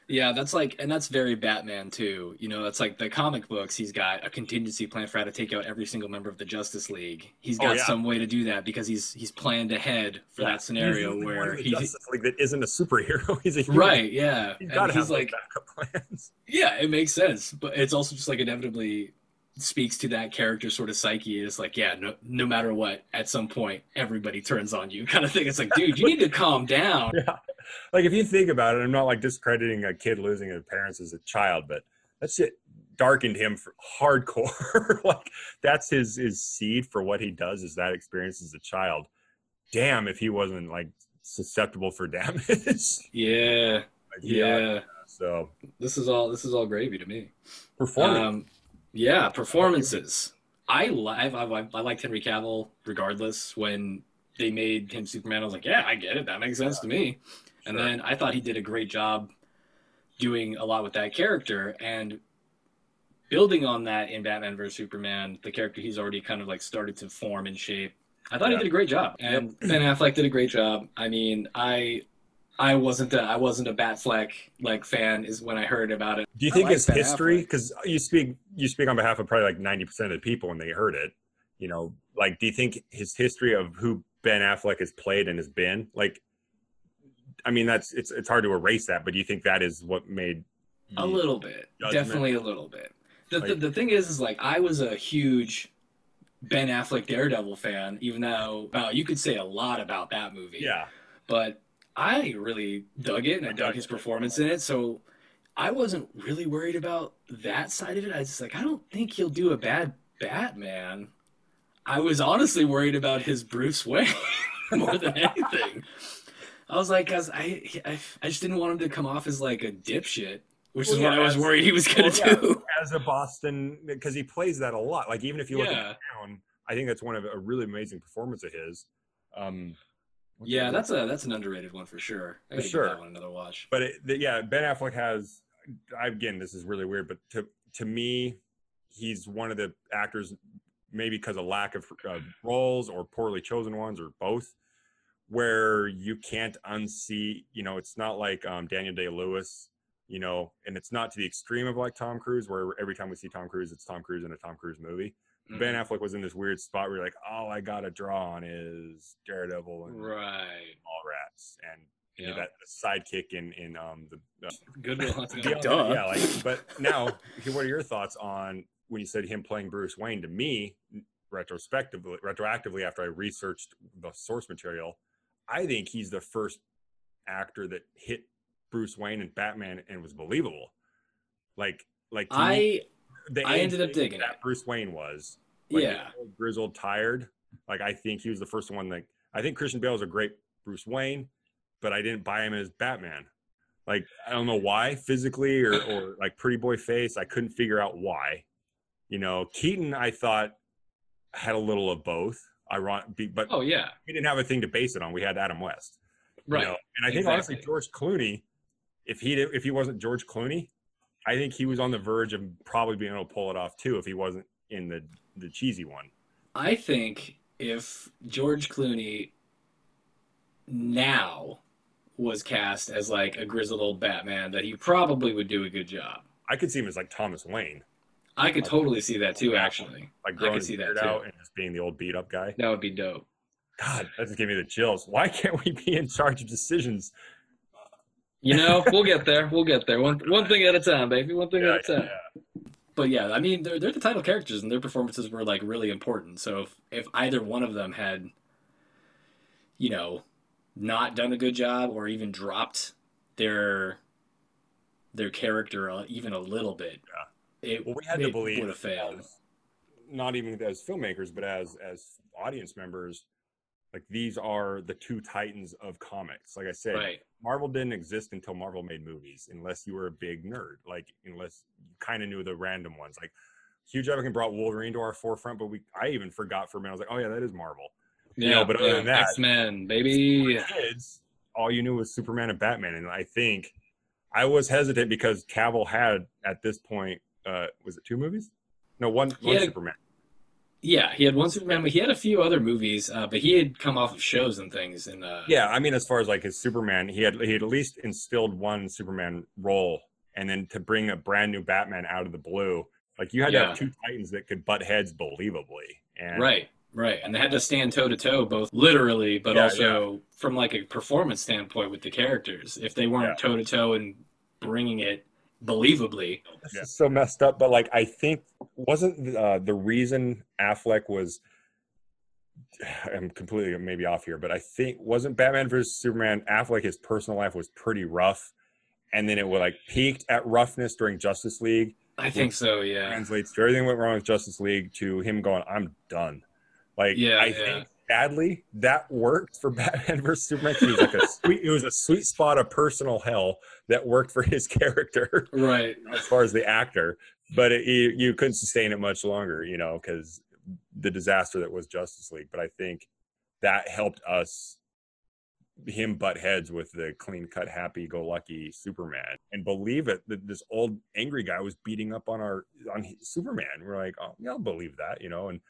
Yeah, that's like, and that's very Batman too. You know, that's like the comic books. He's got a contingency plan for how to take out every single member of the Justice League. He's oh, got yeah. some way to do that because he's he's planned ahead for Yeah, that scenario he's the only one where in the he, Justice (laughs) League that isn't a superhero. (laughs) He's a human. right, yeah, He's got to have like, backup (laughs) plans. yeah, it makes sense, but it's also just like inevitably speaks to that character sort of psyche. It's like, yeah, no, no matter what, at some point, everybody turns on you, kind of thing. It's like, dude, you need to calm down. Yeah. Like if you think about it, I'm not like discrediting a kid losing his parents as a child, but that shit darkened him for hardcore. (laughs) like that's his his seed for what he does is that experience as a child. Damn if he wasn't like susceptible for (laughs) damage. Yeah, Like, yeah. So This is all this is all gravy to me. performance. Um, yeah, performances. I I've, I've- I liked Henry Cavill regardless. When they made him Superman, I was like, yeah, I get it. That makes sense to me. And then I thought he did a great job doing a lot with that character and building on that in Batman vs Superman. The character he's already kind of like started to form and shape. I thought Yeah. he did a great job, and Ben Affleck did a great job. I mean, I. I wasn't a I wasn't a Batfleck like fan is when I heard about it. Do you think his history? Because you speak you speak on behalf of probably like ninety percent of the people when they heard it. You know, like do you think his history of who Ben Affleck has played and has been like? I mean, that's it's it's hard to erase that, but do you think that is what made A little bit, judgment. definitely a little bit. The, the Like- the thing is, is like I was a huge Ben Affleck Daredevil fan, even though well, you could say a lot about that movie. Yeah, but I really dug it and I dug his performance in it. So I wasn't really worried about that side of it. I was just like, I don't think he'll do a bad Batman. I was honestly worried about his Bruce Wayne (laughs) more than anything. I was like, cause I, I, I just didn't want him to come off as like a dipshit, which is Well, what I was worried he was gonna Well, yeah. do. as a Boston because he plays that a lot. Like even if you look Yeah. at Brown, I think that's one of a really amazing performance of his. Um, Yeah, that's a that's an underrated one for sure. I For sure. that one another watch. but it, the, yeah, Ben Affleck has. I, again, this is really weird, but to to me, he's one of the actors, maybe because of lack of uh, roles or poorly chosen ones or both, where you can't unsee. You know, it's not like um, Daniel Day Lewis. You know, and it's not to the extreme of like Tom Cruise, where every time we see Tom Cruise, it's Tom Cruise in a Tom Cruise movie. Mm-hmm. Ben Affleck was in this weird spot where you're like, all I gotta draw on is Daredevil and Right. Mallrats and you know, Yeah. that sidekick in in um the, the Good Will Hunting. yeah, Duh. yeah, like but now what are your thoughts on when you said him playing Bruce Wayne to me retrospectively retroactively after I researched the source material I think he's the first actor that hit Bruce Wayne and Batman and was believable like like to me, I the I ended up digging that it. Bruce Wayne was like yeah. old grizzled tired like I think he was the first one that I think Christian Bale is a great Bruce Wayne but I didn't buy him as Batman like I don't know why physically or or (clears throat) like pretty boy face I couldn't figure out why you know Keaton I thought had a little of both ironic but Oh yeah. we didn't have a thing to base it on we had Adam West you Right. know? and I think honestly George Clooney if he if he wasn't George Clooney I think he was on the verge of probably being able to pull it off too if he wasn't in the the cheesy one I think if George Clooney now was cast as like a grizzled old Batman, that he probably would do a good job. I could see him as like Thomas Wayne, I could totally see that too. Actually, like I growing could see that beard too. out and just being the old beat up guy. that would be dope. God, that just gave me the chills. Why can't we be in charge of decisions? You know, we'll get there. We'll get there. One one thing at a time, baby. One thing Yeah, at a time. yeah. But yeah, I mean, they're they're the title characters, and their performances were like really important. So if if either one of them had, you know, not done a good job or even dropped their their character uh, even a little bit, it Well, we had to believe would have failed. as- not even as filmmakers, but as as audience members. Like these are the two titans of comics. Like I said, Right. Marvel didn't exist until Marvel made movies, unless you were a big nerd. Like unless you kind of knew the random ones. Like Hugh Jackman brought Wolverine to our forefront, but we I even forgot for a minute. I was like, oh yeah, that is Marvel. Yeah, know, but other than that- X Men, baby. kids, all you knew was Superman and Batman, and I think I was hesitant because Cavill had at this point, uh, was it two movies? No, one. One a- Superman. Yeah, he had one Superman, but he had a few other movies. Uh, but he had come off of shows and things. And uh, Yeah, I mean, as far as like his Superman, he had he had at least instilled one Superman role, and then to bring a brand new Batman out of the blue, like you had to have two Titans that could butt heads believably. And right, right, and they had to stand toe to toe, both literally, but Yeah, also from like a performance standpoint with the characters. If they weren't toe to toe and bringing it believably, this is so messed up. But like, I think wasn't uh, the reason Affleck was. (sighs) I'm completely maybe off here, but I think wasn't Batman versus Superman. Affleck, his personal life was pretty rough, and then it was like peaked at roughness during Justice League. I think so. Yeah, translates to everything went wrong with Justice League to him going, I'm done. Like Yeah, I yeah. think sadly that worked for (laughs) Batman versus Superman. It was like a (laughs) sweet it was a sweet spot of personal hell that worked for his (laughs) character right. as far as the actor. But it, you, you couldn't sustain it much longer, you know, because the disaster that was Justice League. But I think that helped us him butt heads with the clean cut happy go lucky superman and believe it that this old angry guy was beating up on our on superman we're like oh yeah i'll believe that you know and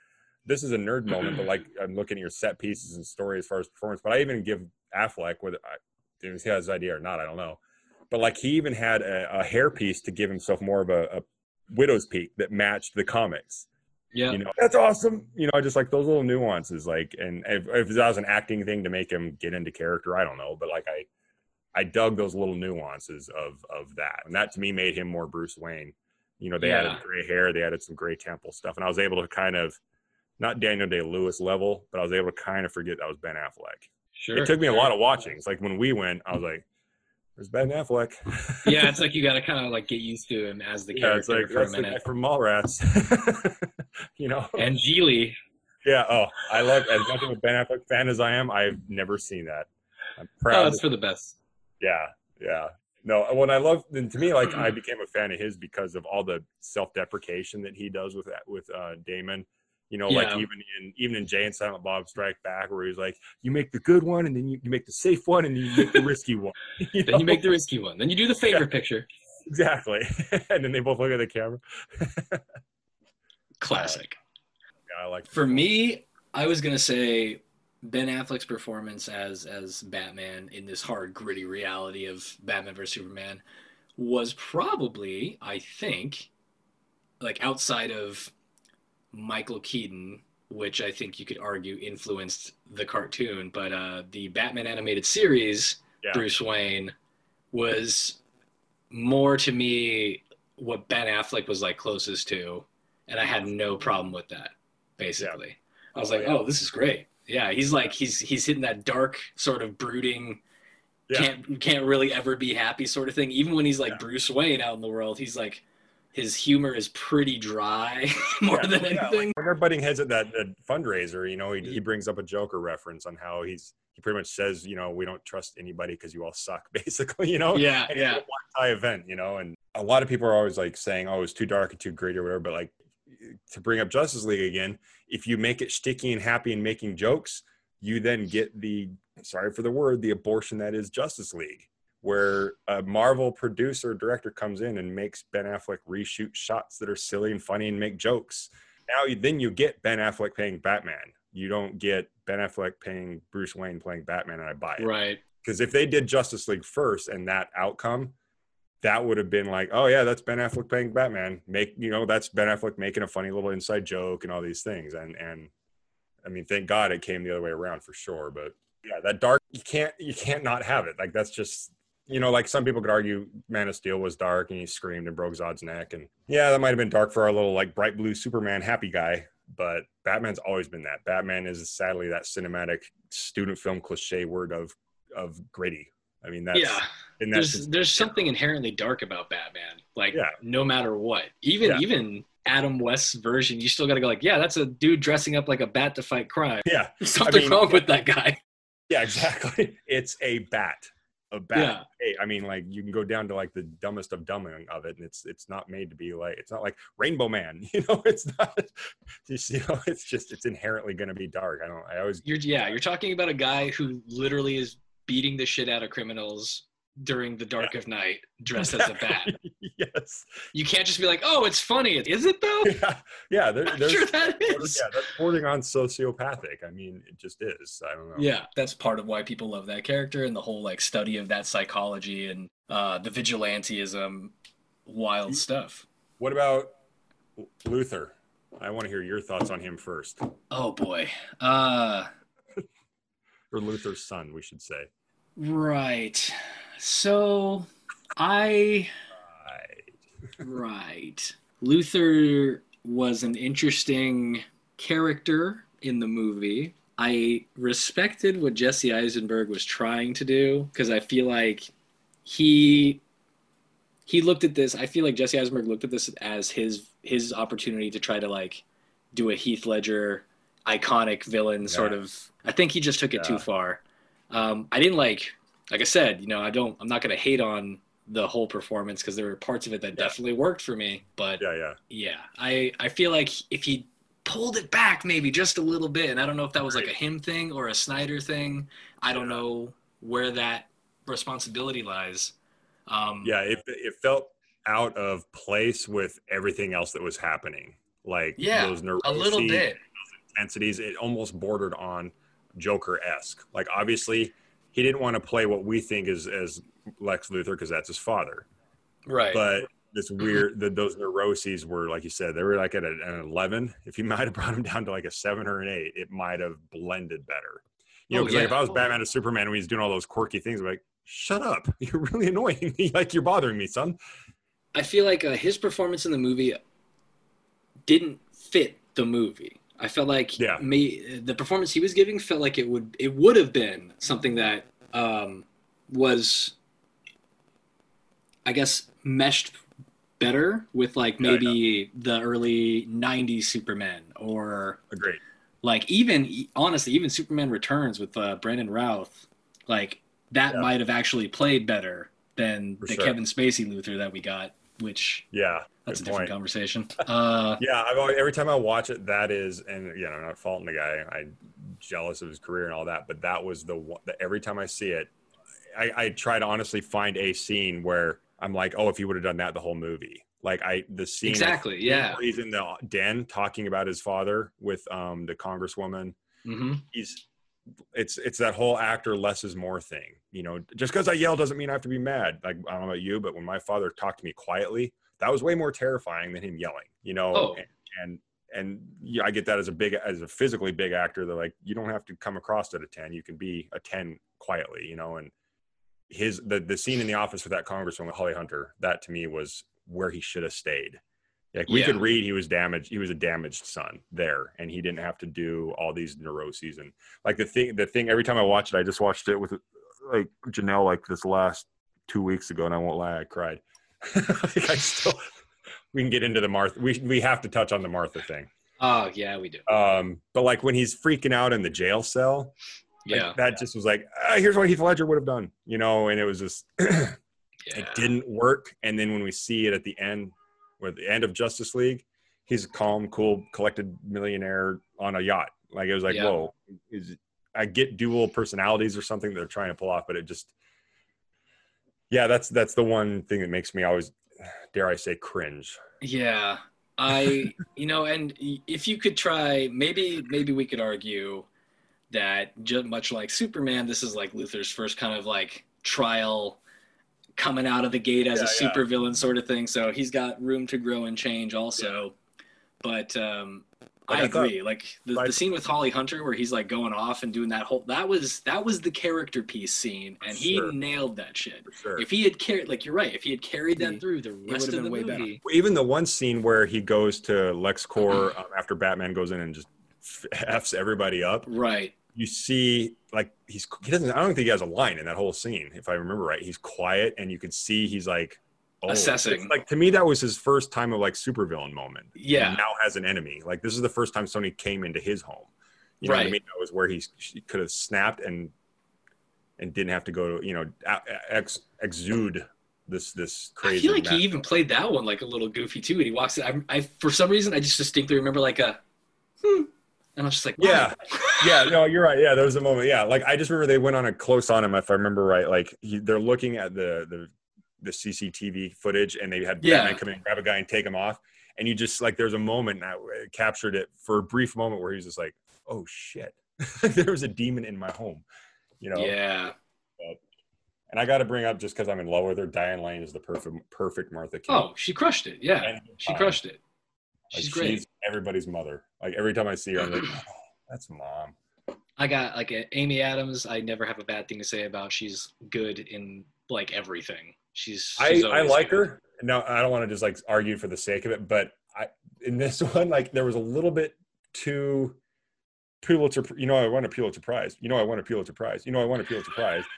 this is a nerd (clears throat) moment but like i'm looking at your set pieces and story as far as performance but i even give affleck whether he has his idea or not i don't know but like he even had a, a hair piece to give himself more of a, a widow's peak that matched the comics Yeah. you know that's awesome you know I just like those little nuances like and if, if that was an acting thing to make him get into character i don't know but like i i dug those little nuances of of that and that to me made him more bruce wayne you know they Yeah. added gray hair they added some gray temple stuff and i was able to kind of not daniel day lewis level but i was able to kind of forget that was ben affleck Sure. it took me a lot of watchings like when we went i was like there's ben affleck (laughs) yeah, it's like you got to kind of like get used to him as the yeah it's character like for a that's the guy minute. from mallrats (laughs) you know And Gigli, Yeah. Oh, I love as much of a Ben Affleck fan as I am. I've never seen that. I'm proud. oh, it's for the best. yeah. Yeah. No, when I love, and to me, like I became a fan of his because of all the self-deprecation that he does with that with uh, Damon. You know, like even in even in Jay and Silent Bob Strike Back, where he's like, "You make the good one, and then you, you make the safe one, and then you make the risky one." (laughs) You Then you make the risky one. Then you do the favorite picture. exactly, (laughs) and then they both look at the camera. (laughs) Classic. Yeah, I like. For me, I was gonna say Ben Affleck's performance as as Batman in this hard, gritty reality of Batman vs Superman was probably, I think, like outside of Michael Keaton, which I think you could argue influenced the cartoon, but uh, the Batman animated series, Yeah. Bruce Wayne, was more to me what Ben Affleck was like closest to, and I had no problem with that. Basically, I was Oh, like, yeah. "Oh, this is great." Yeah, he's like he's he's hitting that dark sort of brooding, Yeah. can't can't really ever be happy sort of thing. Even when he's like Yeah. Bruce Wayne out in the world, he's like his humor is pretty dry (laughs) more Yeah, than yeah, like, anything. when they're butting heads at that, that fundraiser, you know, he, he brings up a Joker reference on how he's he pretty much says, you know, we don't trust anybody because you all suck, (laughs) basically, you know. yeah, And yeah, a one-time event, you know, and a lot of people are always like saying, "Oh, it's too dark and too gritty or whatever." But like to bring up Justice League again, if you make it sticky and happy and making jokes, you then get the sorry for the word, the abortion that is Justice League, where a Marvel producer director comes in and makes Ben Affleck reshoot shots that are silly and funny and make jokes. Now, you, then you get Ben Affleck playing Batman. You don't get Ben Affleck playing Bruce Wayne playing Batman, and I buy it right. because if they did Justice League first and that outcome, that would have been like, oh yeah, that's Ben Affleck playing Batman. Make you know that's Ben Affleck making a funny little inside joke and all these things. And and I mean, thank God it came the other way around for sure. But yeah, that dark you can't you can't not have it. Like that's just you know, like some people could argue Man of Steel was dark and he screamed and broke Zod's neck. And yeah, that might have been dark for our little like bright blue Superman happy guy. But Batman's always been that. Batman is sadly that cinematic student film cliche word of of gritty. I mean, that's yeah, and that's there's there's something inherently dark about Batman. Like Yeah. no matter what, even Yeah. even Adam West's version, you still got to go like, yeah, that's a dude dressing up like a bat to fight crime. yeah, (laughs) something mean- wrong with that guy. yeah, exactly. (laughs) It's a bat, a. Yeah. Hey, I mean, like you can go down to like the dumbest of dumbing of it, and it's it's not made to be like it's not like Rainbow Man. (laughs) You know, it's not. (laughs) Just you know, it's just it's inherently going to be dark. I don't. I always You're yeah, you're talking about a guy who literally is beating the shit out of criminals during the dark of night dressed as a bat. (laughs) yes. You can't just be like, "Oh, it's funny." Is it though? Yeah. Yeah. There, (laughs) I'm there's, sure that is. yeah, that's bordering on sociopathic. I mean, it just is. I don't know. Yeah, that's part of why people love that character and the whole like study of that psychology and uh, the vigilantism, wild stuff. What about Luthor? I want to hear your thoughts on him first, Oh boy. Uh, (laughs) or Luthor's son, we should say. right. So, I Right. right. Luthor was an interesting character in the movie. I respected what Jesse Eisenberg was trying to do because I feel like he he looked at this. I feel like Jesse Eisenberg looked at this as his his opportunity to try to like do a Heath Ledger iconic villain sort of. I think he just took it too far. Um, I didn't like, like I said, you know, I don't. I'm not going to hate on the whole performance because there were parts of it that Yeah. definitely worked for me. But Yeah, yeah. yeah, I I feel like if he pulled it back maybe just a little bit, and I don't know if that was like a him thing or a Snyder thing. I don't know where that responsibility lies. Um, Yeah, it, it felt out of place with everything else that was happening. Like Yeah, those a little neuroses, bit. intensities, it almost bordered on Joker esque. Like obviously, he didn't want to play what we think is as Lex Luthor because that's his father. Right. But this weird, the, those neuroses were like you said, they were like at an eleven. If you (laughs) might have brought him down to like a seven or an eight, it might have blended better. You know, Oh, because like if. I was Batman or Superman when he's doing all those quirky things, I'm like, shut up, (laughs) you're really annoying me. (laughs) like you're bothering me, son. I feel like uh, his performance in the movie didn't fit the movie. I felt like Yeah. me the performance he was giving felt like it would it would have been something that um, was I guess meshed better with like Yeah, maybe the early 90s Superman or Agreed. like even honestly even Superman Returns with uh, Brandon Routh like that Yeah. might have actually played better than For the sure. Kevin Spacey Luthor that we got which Yeah, that's a different point. conversation. (laughs) Uh, Yeah, I've always, every time I watch it, that is, and you know, I'm not faulting the guy. I'm jealous of his career and all that, but that was the one. The, every time I see it, I, I try to honestly find a scene where I'm like, oh, if he would have done that the whole movie. Like I, the scene Exactly, yeah. he's in the den talking about his father with um the congresswoman. hmm He's, it's it's that whole actor less is more thing. You know, just because I yell doesn't mean I have to be mad. Like I don't know about you, but when my father talked to me quietly, that was way more terrifying than him yelling. You know, Oh. and, and and yeah, I get that as a big as a physically big actor. They're like, you don't have to come across at a ten. You can be a ten quietly. You know, and his the the scene in the office with that congresswoman Holly Hunter, that to me was where he should have stayed. Like we Yeah. could read he was damaged. He was a damaged son there, and he didn't have to do all these neuroses and like the thing. The thing every time I watch it, I just watched it with like Janelle like this last two weeks ago, and I won't lie, I cried. (laughs) like I still. We can get into the Martha. We we have to touch on the Martha thing. Oh yeah, we do. Um, but like when he's freaking out in the jail cell, like, Yeah, that just was like, ah, here's what Heath Ledger would have done, you know, and it was just (clears throat) yeah. it didn't work. And then when we see it at the end, or the end of Justice League, he's a calm, cool, collected millionaire on a yacht. Like it was like, Yeah. whoa, is I get dual personalities or something they're trying to pull off, but it just, yeah, that's that's the one thing that makes me always, (sighs) dare I say, cringe. Yeah, I (laughs) you know, and if you could try, maybe maybe we could argue that just much like Superman, this is like Luthor's first kind of like trial coming out of the gate as a Yeah, yeah. supervillain sort of thing. So he's got room to grow and change also. But um Like, I I thought- agree. Like the, Like- the scene with Holly Hunter where he's like going off and doing that whole that was that was the character piece scene and he Sure. nailed that shit. Sure. If he had carried like you're right, if he had carried that through the rest of the way better. movie. even the one scene where he goes to LexCorp (clears throat) um, after Batman goes in and just f's everybody up. Right. You see, like he's he doesn't. I don't think he has a line in that whole scene, if I remember right. He's quiet, and you can see he's like oh, Assessing. Like to me, that was his first time of like supervillain moment. Yeah. He now has an enemy. Like this is the first time Sony came into his home. You know what I mean? That was where he, he could have snapped and and didn't have to go to you know ex, exude this this crazy. I feel like he even played that one like a little goofy too. And he walks in. I, I for some reason I just distinctly remember like a, hmm, And I was just like, Yeah. Yeah, no, you're right. Yeah, there was a moment. Yeah, like I just remember they went on a close on him, if I remember right. Like he, they're looking at the the the CCTV footage, and they had Yeah. Batman come in, and grab a guy, and take him off. And you just like there's a moment that captured it for a brief moment where he was just like, "Oh shit, (laughs) there was a demon in my home," you know. yeah. And I got to bring up just because I'm in love with her. Diane Lane is the perfect perfect Martha Kent. Oh, she crushed it. Yeah, she uh, crushed it. Like, She's great. everybody's mother. Like every time I see her, I'm like, (clears throat) oh, "That's mom." I got like a, Amy Adams. I never have a bad thing to say about. She's good in like everything. She's. I, she's I always like good. her. No, I don't want to just like argue for the sake of it, but I in this (laughs) one, like there was a little bit too Pulitzer. You know, I won a Pulitzer Prize. You know, I won a Pulitzer Prize. You know, I won a Pulitzer Prize. (laughs)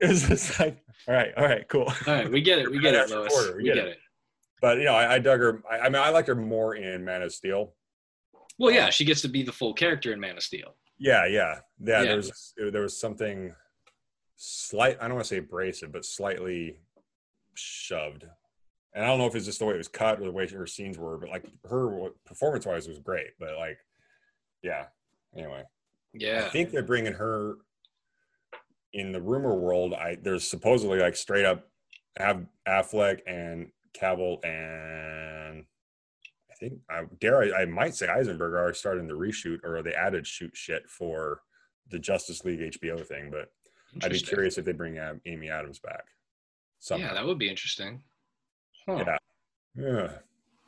It was just like, all right, all right, cool. All right, we get it. We get it, Lois. reporter, We we get get it. But you know, I, I dug her. I, I mean, I liked her more in Man of Steel. Well, yeah, um, she gets to be the full character in Man of Steel. Yeah, yeah, yeah. Yeah. There was there was something slight. I don't want to say abrasive, but slightly shoved. And I don't know if it's just the way it was cut or the way her scenes were, but like her performance wise was great. But like, yeah. Anyway, Yeah. I think they're bringing her in the rumor world. I there's supposedly like straight up have Affleck and Cavill and I think I dare I, I might say Eisenberg are starting the reshoot or they added shoot shit for the Justice League HBO thing, but I'd be curious if they bring Amy Adams back. Somehow. Yeah, that would be interesting. Huh. Yeah. Yeah.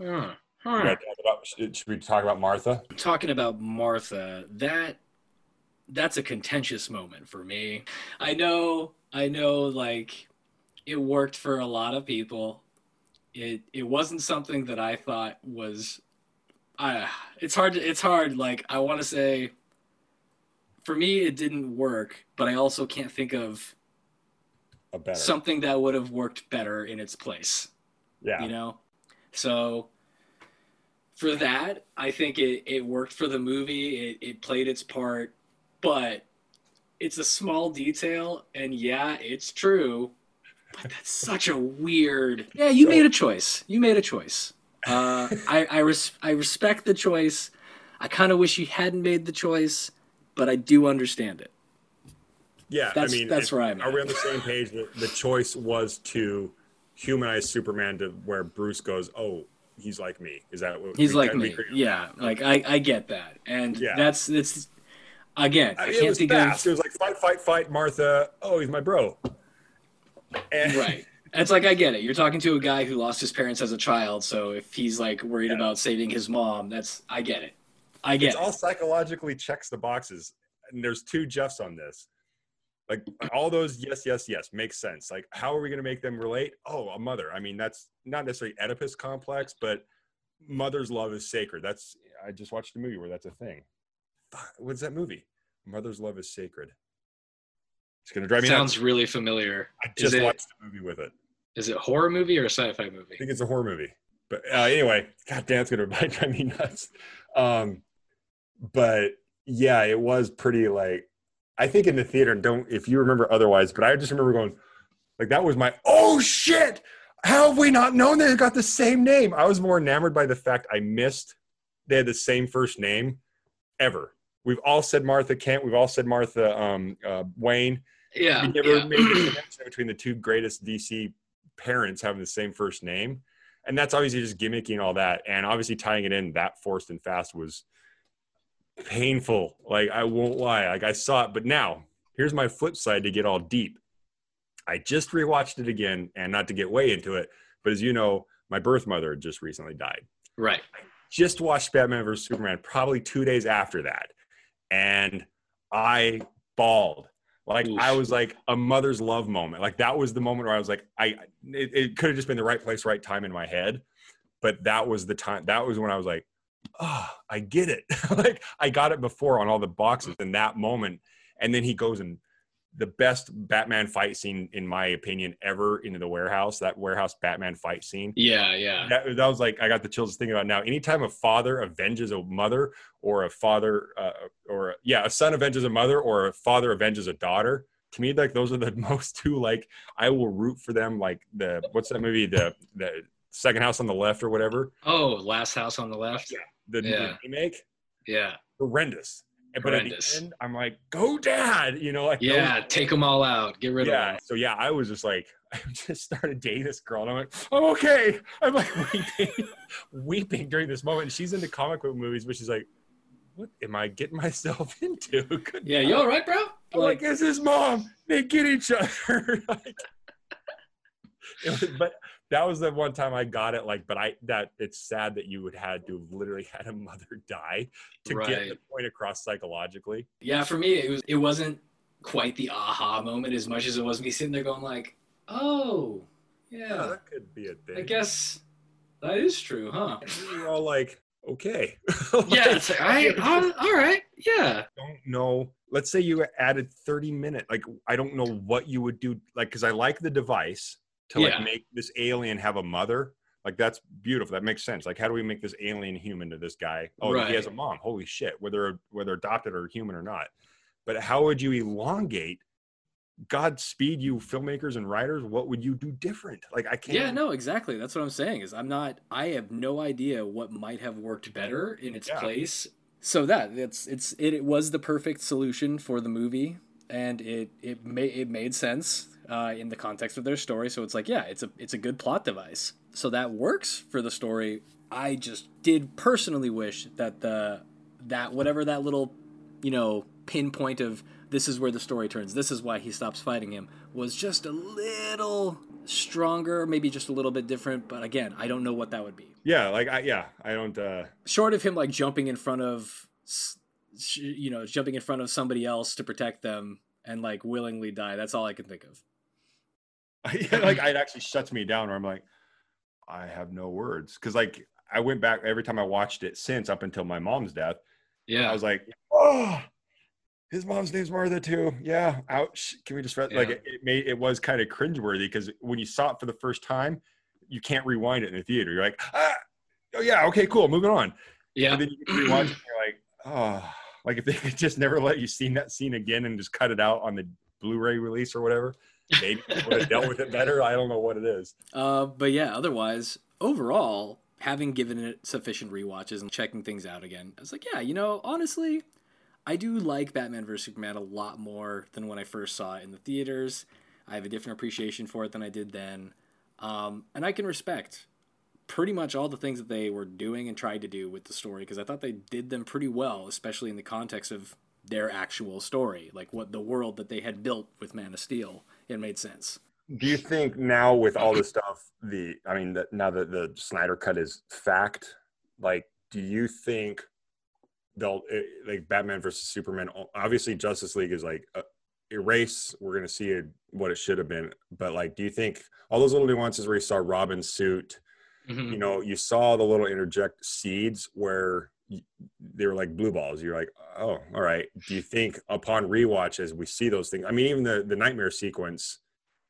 Huh. Huh. talk about- should should we talk about Martha? talking about Martha, that that's a contentious moment for me. I know, I know like it worked for a lot of people. It it wasn't something that I thought was I it's hard to, it's hard like I want to say for me it didn't work, but I also can't think of A better. something that would have worked better in its place yeah. you know so for that i think it, it worked for the movie it, it played its part but it's a small detail and yeah it's true but that's such a weird yeah you made a choice you made a choice uh, I, I, res- I respect the choice i kind of wish you hadn't made the choice but i do understand it Yeah, That's- I mean, that's if- where I'm Are we on the same page? The, the choice was to humanize Superman to where Bruce goes, "Oh, he's like me." Is that what he's we- like me yeah like i, I get that and Yeah. that's it's again i, I can't it was think fast. of It was like fight, fight, fight, Martha. Oh, he's my bro. And, right it's like i get it you're talking to a guy who lost his parents as a child so if he's like worried Yeah. about saving his mom that's i get it i get It's it all psychologically checks the boxes. And there's two Jeffs on this. Like all those yes, yes, yes makes sense. Like how are we going to make them relate? Oh, a mother. I mean, that's not necessarily Oedipus complex, but mother's love is sacred. That's I just watched a movie where that's a thing. What's that movie? Mother's love is sacred. It's going to drive me nuts. sounds nuts. really familiar I is just it- watched a movie with it. is it a horror movie or a sci-fi movie I think it's a horror movie. But uh, anyway, God damn, it's gonna (laughs) drive me nuts. Um, but yeah, it was pretty like I think in the theater. Don't if you remember otherwise, but I just remember going like that was my oh shit. How have we not known they got the same name? I was more enamored by the fact I missed they had the same first name ever. We've all said Martha Kent. We've all said Martha um, uh, Wayne yeah we never yeah. made the (clears throat) connection between the two greatest DC parents having the same first name. And that's obviously just gimmicky and all that. And obviously tying it in that forced and fast was painful. Like I won't lie. Like I saw it, but now here's my flip side to get all deep. I just rewatched it again and not to get way into it, but as you know, my birth mother just recently died right just watched Batman vs Superman probably two days after that, and I bawled. Like Oof. I was like a mother's love moment. Like that was the moment where I was like, I it, it could have just been the right place, right time in my head, but that was the time. That was when I was like, oh, I get it. (laughs) like I got it before on all the boxes in that moment, and then he goes and the best Batman fight scene in my opinion ever into the warehouse. That warehouse Batman fight scene yeah yeah that, that was like I got the chills thinking about now. Anytime a father avenges a mother, or a father, uh, or yeah, a son avenges a mother, or a father avenges a daughter. To me, like those are the (laughs) most two. Like I will root for them. Like the what's that movie? The the second house on the left or whatever. oh last house on the left Yeah. the Yeah. remake. yeah horrendous. But at the end, I'm like, "Go, Dad!" You know, like Yeah, take them all out. Get rid of yeah. them. So yeah, I was just like, (laughs) I just started dating this girl, and I'm like, I'm okay. I'm like (laughs) weeping, weeping during this moment. She's into comic book movies, but she's like, what am I getting myself (laughs) into? Good Yeah, you all right, bro? I'm like, is his mom? They get each other. like, it was, but that was the one time I got it. Like, but I that it's sad that you would had to have literally (laughs) had a mother die to get the point across psychologically. yeah, for me, it was it wasn't quite the aha moment as much as it was me sitting there going like, oh, Yeah, yeah, that could be a thing. I guess that is true, huh? We were all like, okay. (laughs) Yeah, it's like, I, (laughs) all right, yeah, don't know. Let's say you added 30 minutes. Like, I don't know what you would do. Like, because I like the device to like make this alien have a mother. Like, that's beautiful. That makes sense. Like, how do we make this alien human to this guy? Oh, he has a mom. Holy shit. Whether whether adopted or human or not. But how would you elongate? Godspeed you filmmakers and writers. What would you do different? Like, I can't. Yeah, no, exactly. That's what I'm saying. Is I'm not. I have no idea what might have worked better in its Yeah. place. So that it's it's it, it was the perfect solution for the movie, and it it made it made sense uh, in the context of their story. So it's like, yeah, it's a it's a good plot device. So that works for the story. I just did personally wish that the that whatever that little you know pinpoint of this is where the story turns this is why he stops fighting him was just a little stronger maybe just a little bit different but again i don't know what that would be Yeah. Like, I yeah. I don't. uh short of him like jumping in front of s- you know jumping in front of somebody else to protect them and like willingly die that's all i can think of (laughs) (laughs) like it actually shuts me down where I'm like, I have no words. Cause like I went back every time I watched it since up until my mom's death. yeah. I was like, oh, his mom's name's Martha too. Yeah. Ouch. Can we just re-" like it, it made it was kind of cringeworthy because when you saw it for the first time, you can't rewind it in the theater. You're like, ah, oh yeah, okay, cool, moving on. yeah. And then you rewatch it you're like, oh, like if they could just never let you see that scene again and just cut it out on the Blu-ray release or whatever, maybe would have (laughs) dealt with it better. I don't know what it is. uh, but yeah otherwise overall having given it sufficient rewatches and checking things out again i was like yeah you know honestly I do like Batman vs Superman a lot more than when I first saw it in the theaters. I have a different appreciation for it than I did then, um, and I can respect pretty much all the things that they were doing and tried to do with the story because I thought they did them pretty well, especially in the context of their actual story, like what the world that they had built with Man of Steel. It made sense. Do you think now with all this stuff, the I mean, that now that the Snyder cut is fact, like, do you think they'll eh, like Batman versus Superman? Obviously, Justice League is like uh, erase. We're gonna see it, what it should have been, but like, do you think all those little nuances where you saw Robin's suit? Mhm. you know, you saw the little interject seeds where they were like blue balls. You're like, oh, all right. Do you think upon rewatch as we see those things? I mean, even the the nightmare sequence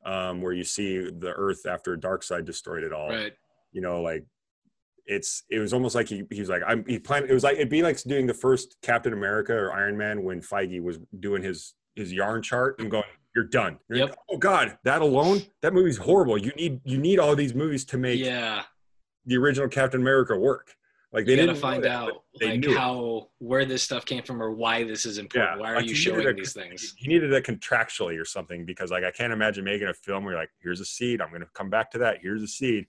um, where you see the Earth after Darkseid destroyed it all. Right. You know, like it's it was almost like he, he was like I'm he planned. It was like it'd be like doing the first Captain America or Iron Man when Feige was doing his his yarn chart and going. You're done. You're Yep. like, oh God, that alone, that movie's horrible. You need you need all these movies to make Yeah. the original Captain America work. Like they you gotta didn't find that, out they like knew it. how where this stuff came from or why this is important. why are like you he needed showing a- these things? He needed it contractually or something because like I can't imagine making a film where you're like, here's a seed, I'm gonna come back to that. Here's a seed.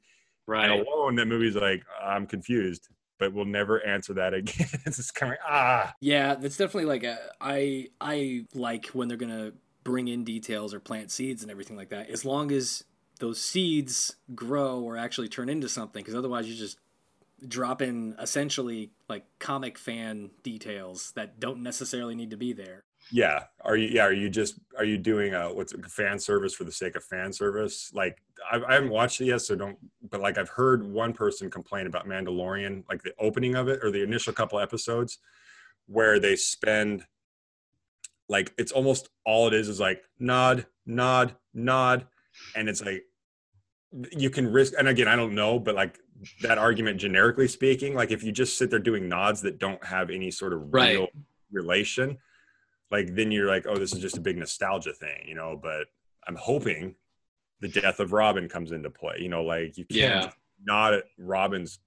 Right. And alone, that movie's like, I'm confused, but we'll never answer that (laughs) again. it's just kind of ah, Yeah, that's definitely like a, I I like when they're gonna bring in details or plant seeds and everything like that. As long as those seeds grow or actually turn into something, because otherwise you just drop in essentially like comic fan details that don't necessarily need to be there. yeah. Are you? Yeah. Are you just? Are you doing a what's fan service for the sake of fan service? Like I, I haven't watched it yet, so don't. But like I've heard one person complain about Mandalorian, like the opening of it or the initial couple episodes, where they spend like it's almost all it is is like nod, nod, nod, and it's like you can risk. And again, I don't know, but like that argument, generically speaking, like if you just sit there doing nods that don't have any sort of Right. real relation like then you're like oh this is just a big nostalgia thing you know but i'm hoping the death of robin comes into play you know like you can't Yeah. nod at robin's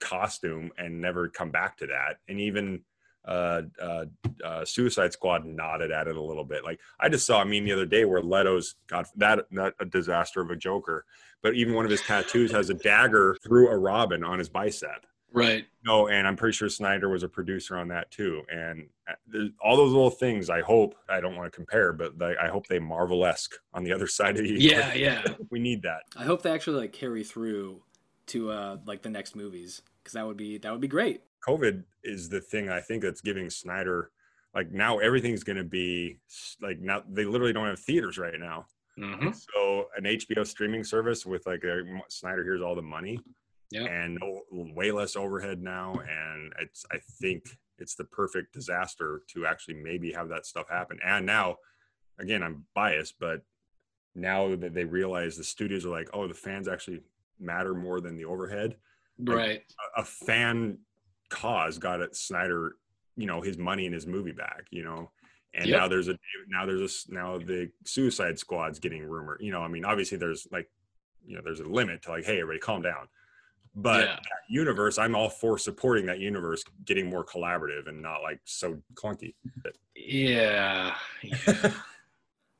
costume and never come back to that and even uh, uh, uh, Suicide Squad nodded at it a little bit. Like I just saw a meme the other day where Leto's got that not a disaster of a Joker, but even one of his tattoos has a dagger through a robin on his bicep. Right. No, and I'm pretty sure Snyder was a producer on that too. And uh, all those little things. I hope I don't want to compare, but like, I hope they Marvel esque on the other (laughs) side of the. Yeah, yeah. we need that. I hope they actually like carry through to uh like the next movies because that would be that would be great. COVID is the thing I think that's giving Snyder like now everything's going to be like now they literally don't have theaters right now. hmm So an HBO streaming service with like a, Snyder here's all the money Yeah. and no, way less overhead now, and it's I think it's the perfect disaster to actually maybe have that stuff happen. And now, again, I'm biased, but now that they realize the studios are like, oh, the fans actually matter more than the overhead. Right. A, a fan cause got at Snyder, you know, his money and his movie back, you know. And Yep. now there's a now there's a now the Suicide Squad's getting rumored. You know, I mean, obviously there's like, you know, there's a limit to like, hey, everybody, calm down. But Yeah. that universe, I'm all for supporting that universe getting more collaborative and not like so clunky. Yeah. Yeah. (laughs)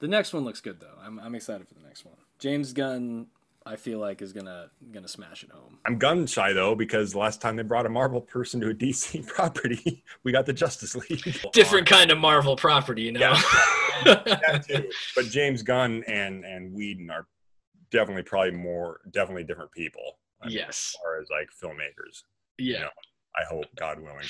The next one looks good though. I'm I'm excited for the next one. James Gunn, I feel like is gonna gonna smash it home. I'm gun shy though because last time they brought a Marvel person to a DC (laughs) property, we got the Justice League. Different kind of Marvel property, you know. (laughs) that too. But James Gunn and and Whedon are definitely probably more definitely different people. I mean, yes. As far as like filmmakers, Yeah. I hope God willing.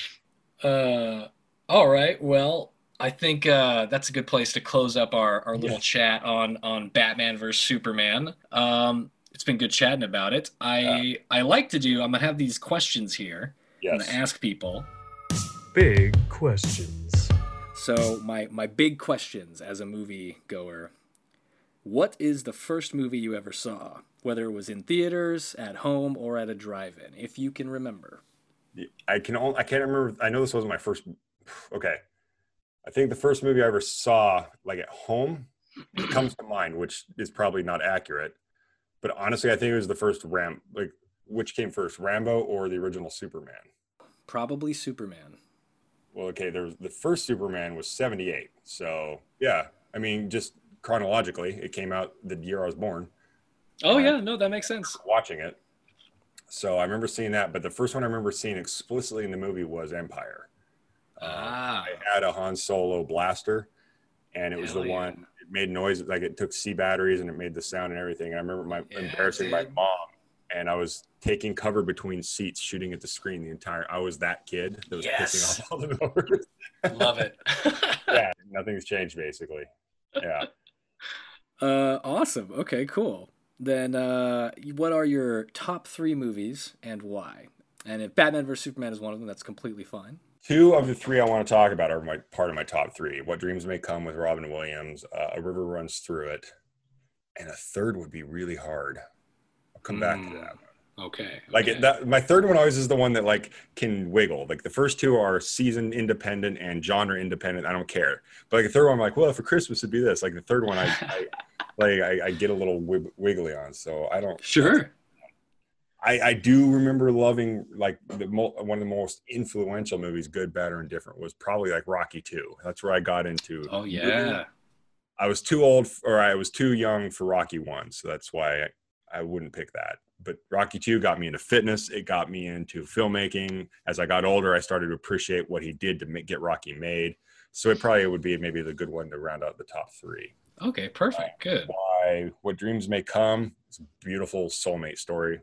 Uh, all right. Well, I think uh, that's a good place to close up our, our little Yeah. chat on on Batman versus Superman. Um, it's been good chatting about it. I I like to do. I'm gonna have these questions here. I'm gonna ask people. Big questions. So my my big questions as a movie goer. What is the first movie you ever saw? Whether it was in theaters, at home, or at a drive-in, if you can remember. I can only, I can't remember. I know this wasn't my first. Okay, I think the first movie I ever saw, like at home, comes to mind, which is probably not accurate. But honestly, I think it was the first Ram. Like, which came first, Rambo or the original Superman? Probably Superman. Well, okay, there was the first Superman was '78. So yeah, I mean, just chronologically, it came out the year I was born. Oh yeah, no, that makes sense. Watching it, so I remember seeing that. But the first one I remember seeing explicitly in the movie was Empire. Uh, Ah, I had a Han Solo blaster, and it was the yeah. one. It made noise like it took C batteries and it made the sound and everything. And I remember my Yeah, embarrassing my mom, and I was taking cover between seats, shooting at the screen the entire. I was that kid that was Yes. pissing off all the doors. (laughs) love it. (laughs) yeah, nothing's changed basically. Yeah, (laughs) Uh, awesome. Okay, cool. Then, uh, what are your top three movies and why? And if Batman vs Superman is one of them, that's completely fine. Two of the three I want to talk about are my part of my top three. What Dreams May Come with Robin Williams, uh, A River Runs Through It, and a third would be really hard. I'll come back to Mm, that. okay. Like okay. it, that, my third one always is the one that like can wiggle. Like the first two are season independent and genre independent. I don't care. But like the third one, I'm like, well, for Christmas it'd be this. Like the third one, I, I (laughs) like I, I get a little wiggly on. So I don't. Sure. I, I do remember loving like the mo- one of the most influential movies, good, bad, or indifferent, was probably like Rocky Two. That's where I got into. Oh yeah. I was too old, or I was too young for Rocky One, so that's why I, I wouldn't pick that. But Rocky Two got me into fitness. It got me into filmmaking. As I got older, I started to appreciate what he did to make, get Rocky made. So it probably would be maybe the good one to round out the top three. Okay. Perfect. Good. Why? What dreams may come. It's a beautiful soulmate story,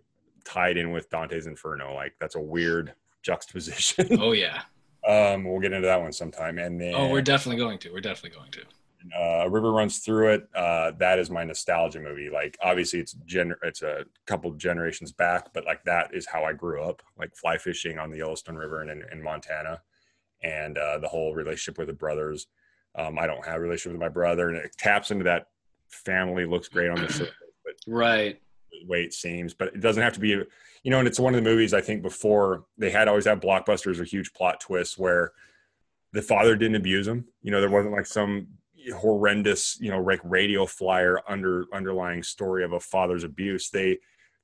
tied in with Dante's Inferno. Like that's a weird juxtaposition. Oh yeah. (laughs) um, we'll get into that one sometime. And then Oh, we're definitely going to. We're definitely going to. uh, a river runs through it. Uh, that is my nostalgia movie. Like obviously it's gen- it's a couple generations back, but like that is how I grew up, like fly fishing on the Yellowstone River and in, in Montana, and uh, the whole relationship with the brothers. Um, I don't have a relationship with my brother, and it taps into that family. Looks great on the (clears throat) surface, but Right. The way it seems, but it doesn't have to be, you know, and it's one of the movies I think before they had always had blockbusters or huge plot twists where the father didn't abuse him. You know, there wasn't like some horrendous, you know, like radio flyer under underlying story of a father's abuse. They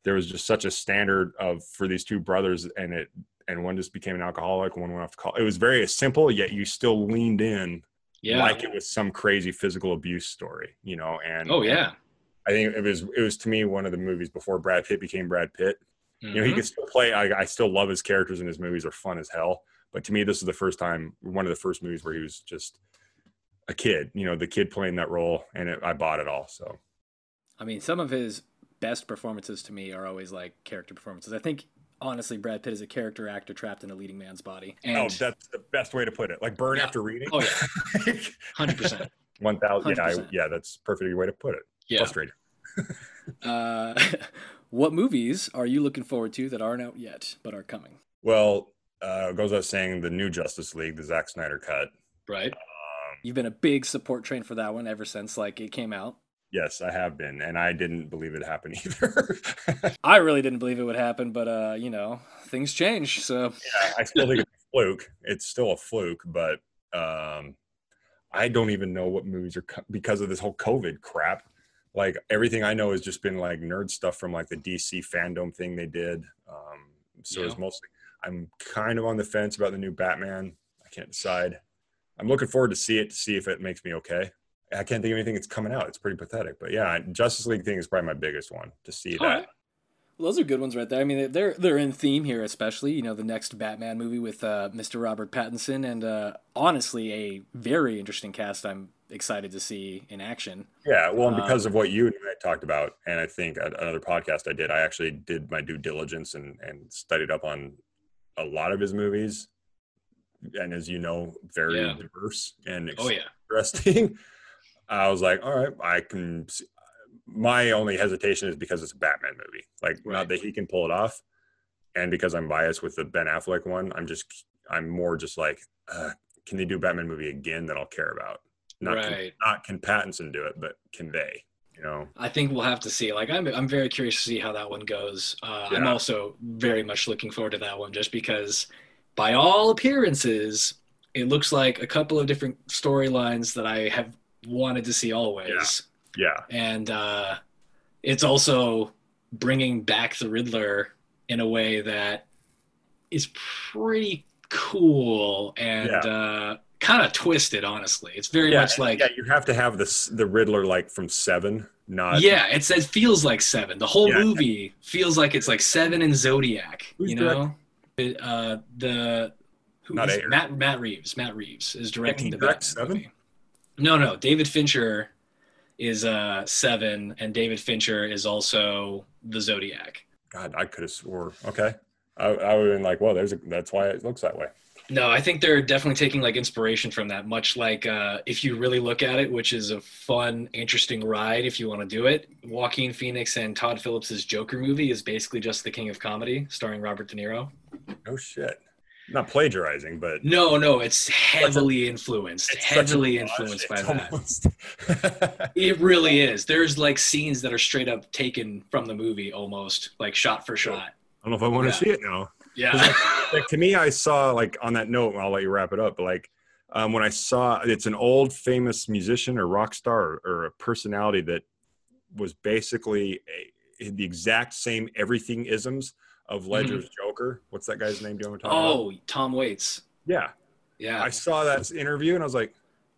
there was just such a standard of for these two brothers and it and one just became an alcoholic. One went off to college. It was very simple, yet you still leaned in Yeah. like it was some crazy physical abuse story, you know. And oh yeah. I think it was it was to me one of the movies before Brad Pitt became Brad Pitt. You know, he Mhm. could still play. I, I still love his characters and his movies; are fun as hell. But to me, this is the first time, one of the first movies where he was just a kid. You know, the kid playing that role, and it, I bought it all. So I mean, some of his best performances to me are always like character performances. I think honestly, Brad Pitt is a character actor trapped in a leading man's body. and oh, that's the best way to put it. Like burn Yeah. after reading. Oh, yeah. (laughs) hundred percent. One thousand. Yeah, I, yeah, that's perfect way to put it. Yeah. Frustrating. (laughs) Uh, (laughs) what movies are you looking forward to that aren't out yet but are coming? Well, uh, it goes without saying the new Justice League, the Zack Snyder cut. Right. Um, You've been a big support train for that one ever since like it came out. yes, I have been, and I didn't believe it happened (laughs) either. I really didn't believe it would happen, but uh, you know, things change. So yeah, I still think it's a fluke. It's still a fluke, but um, I don't even know what movies are co- because of this whole COVID crap. Like everything I know has just been like nerd stuff from like the DC fandom thing they did. Um, so it's mostly. I'm kind of on the fence about the new Batman. I can't decide. I'm looking forward to see it to see if it makes me okay. I can't think of anything that's coming out. It's pretty pathetic, but yeah, Justice League thing is probably my biggest one to see All that. right. Well, those are good ones right there. I mean, they're they're in theme here, especially you know the next Batman movie with uh, Mr. Robert Pattinson, and uh, honestly, a very interesting cast. I'm excited to see in action. Yeah, well, and Uh, because of what you and I talked about, and I think another podcast I did, I actually did my due diligence and and studied up on a lot of his movies, and as you know, very Yeah. diverse and Oh yeah. interesting. (laughs) I was like, all right, I can. See. My only hesitation is because it's a Batman movie, like Right. not that he can pull it off, and because I'm biased with the Ben Affleck one, I'm just I'm more just like, uh, can they do a Batman movie again that I'll care about? Not can, Right. not can Pattinson do it, but can they? You know, I think we'll have to see. Like, I'm I'm very curious to see how that one goes. Uh, I'm also very much looking forward to that one, just because, by all appearances, it looks like a couple of different storylines that I have wanted to see always, yeah, and uh, it's also bringing back the Riddler in a way that is pretty cool and Yeah. uh, kind of twisted. Honestly, it's very yeah, much like yeah. You have to have this the Riddler like from Seven, not yeah, it feels like Seven. The whole Yeah. movie feels like it's like Seven and Zodiac. Who's you know, It, uh, the who Not is- Matt Matt Reeves. Matt Reeves is directing the direct Batman Seven? movie. No, no, David Fincher is uh Seven, and David Fincher is also the Zodiac. God. I could have swore. Okay, I, I would have been like, well, there's a, that's why it looks that way. No, I think they're definitely taking like inspiration from that. Much like uh, if you really look at it, which is a fun, interesting ride if you want to do it. Joaquin Phoenix and Todd Phillips's Joker movie is basically just the king of comedy, starring Robert De Niro. No shit. Not plagiarizing, but No, no, it's heavily influenced, it's heavily influenced by It's that. almost- It really (laughs) is. There's like scenes that are straight up taken from the movie, almost like shot for shot. I don't know if I want to see it now. Yeah, like to me, I saw like on that note, I'll let you wrap it up. But like um, when I saw it's an old famous musician or rock star or, or a personality that was basically a, the exact same everything isms of Ledger's Joker. What's that guy's name? Do you want to talk about? Oh, Tom Waits. Yeah, Yeah. I saw that interview and I was like,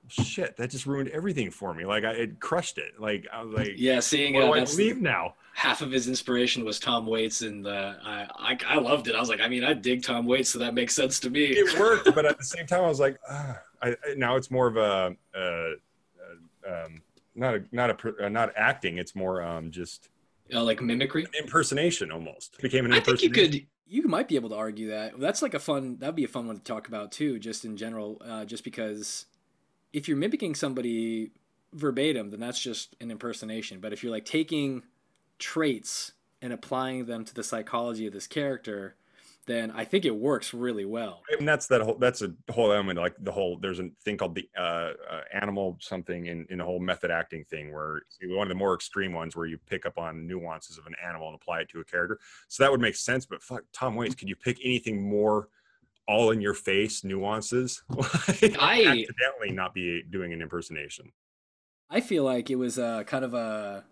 shit, that just ruined everything for me. Like I it crushed it. Like I was like, Yeah, seeing uh, do I believe now? Half of his inspiration was Tom Waits, and uh, I, I I loved it. I was like, I mean, I dig Tom Waits, so that makes sense to me. it (laughs) worked, but at the same time, I was like, ah, I, now it's more of a, uh, uh, um, not a, not a, uh, not acting. It's more um, just Uh, like mimicry. impersonation almost. It became an I think you could. You might be able to argue that. That's like a fun. That'd be a fun one to talk about too, just in general. Uh, just because if you're mimicking somebody verbatim, then that's just an impersonation. But if you're like taking traits and applying them to the psychology of this character, then I think it works really well. And that's that whole. That's a whole element. Like the whole. There's a thing called the uh, uh, animal something in in the whole method acting thing, where one of the more extreme ones where you pick up on nuances of an animal and apply it to a character. So that would make sense. But fuck, Tom Waits, could you pick anything more? All in your face nuances. (laughs) I- accidentally not be doing an impersonation. I feel like it was uh, kind of a,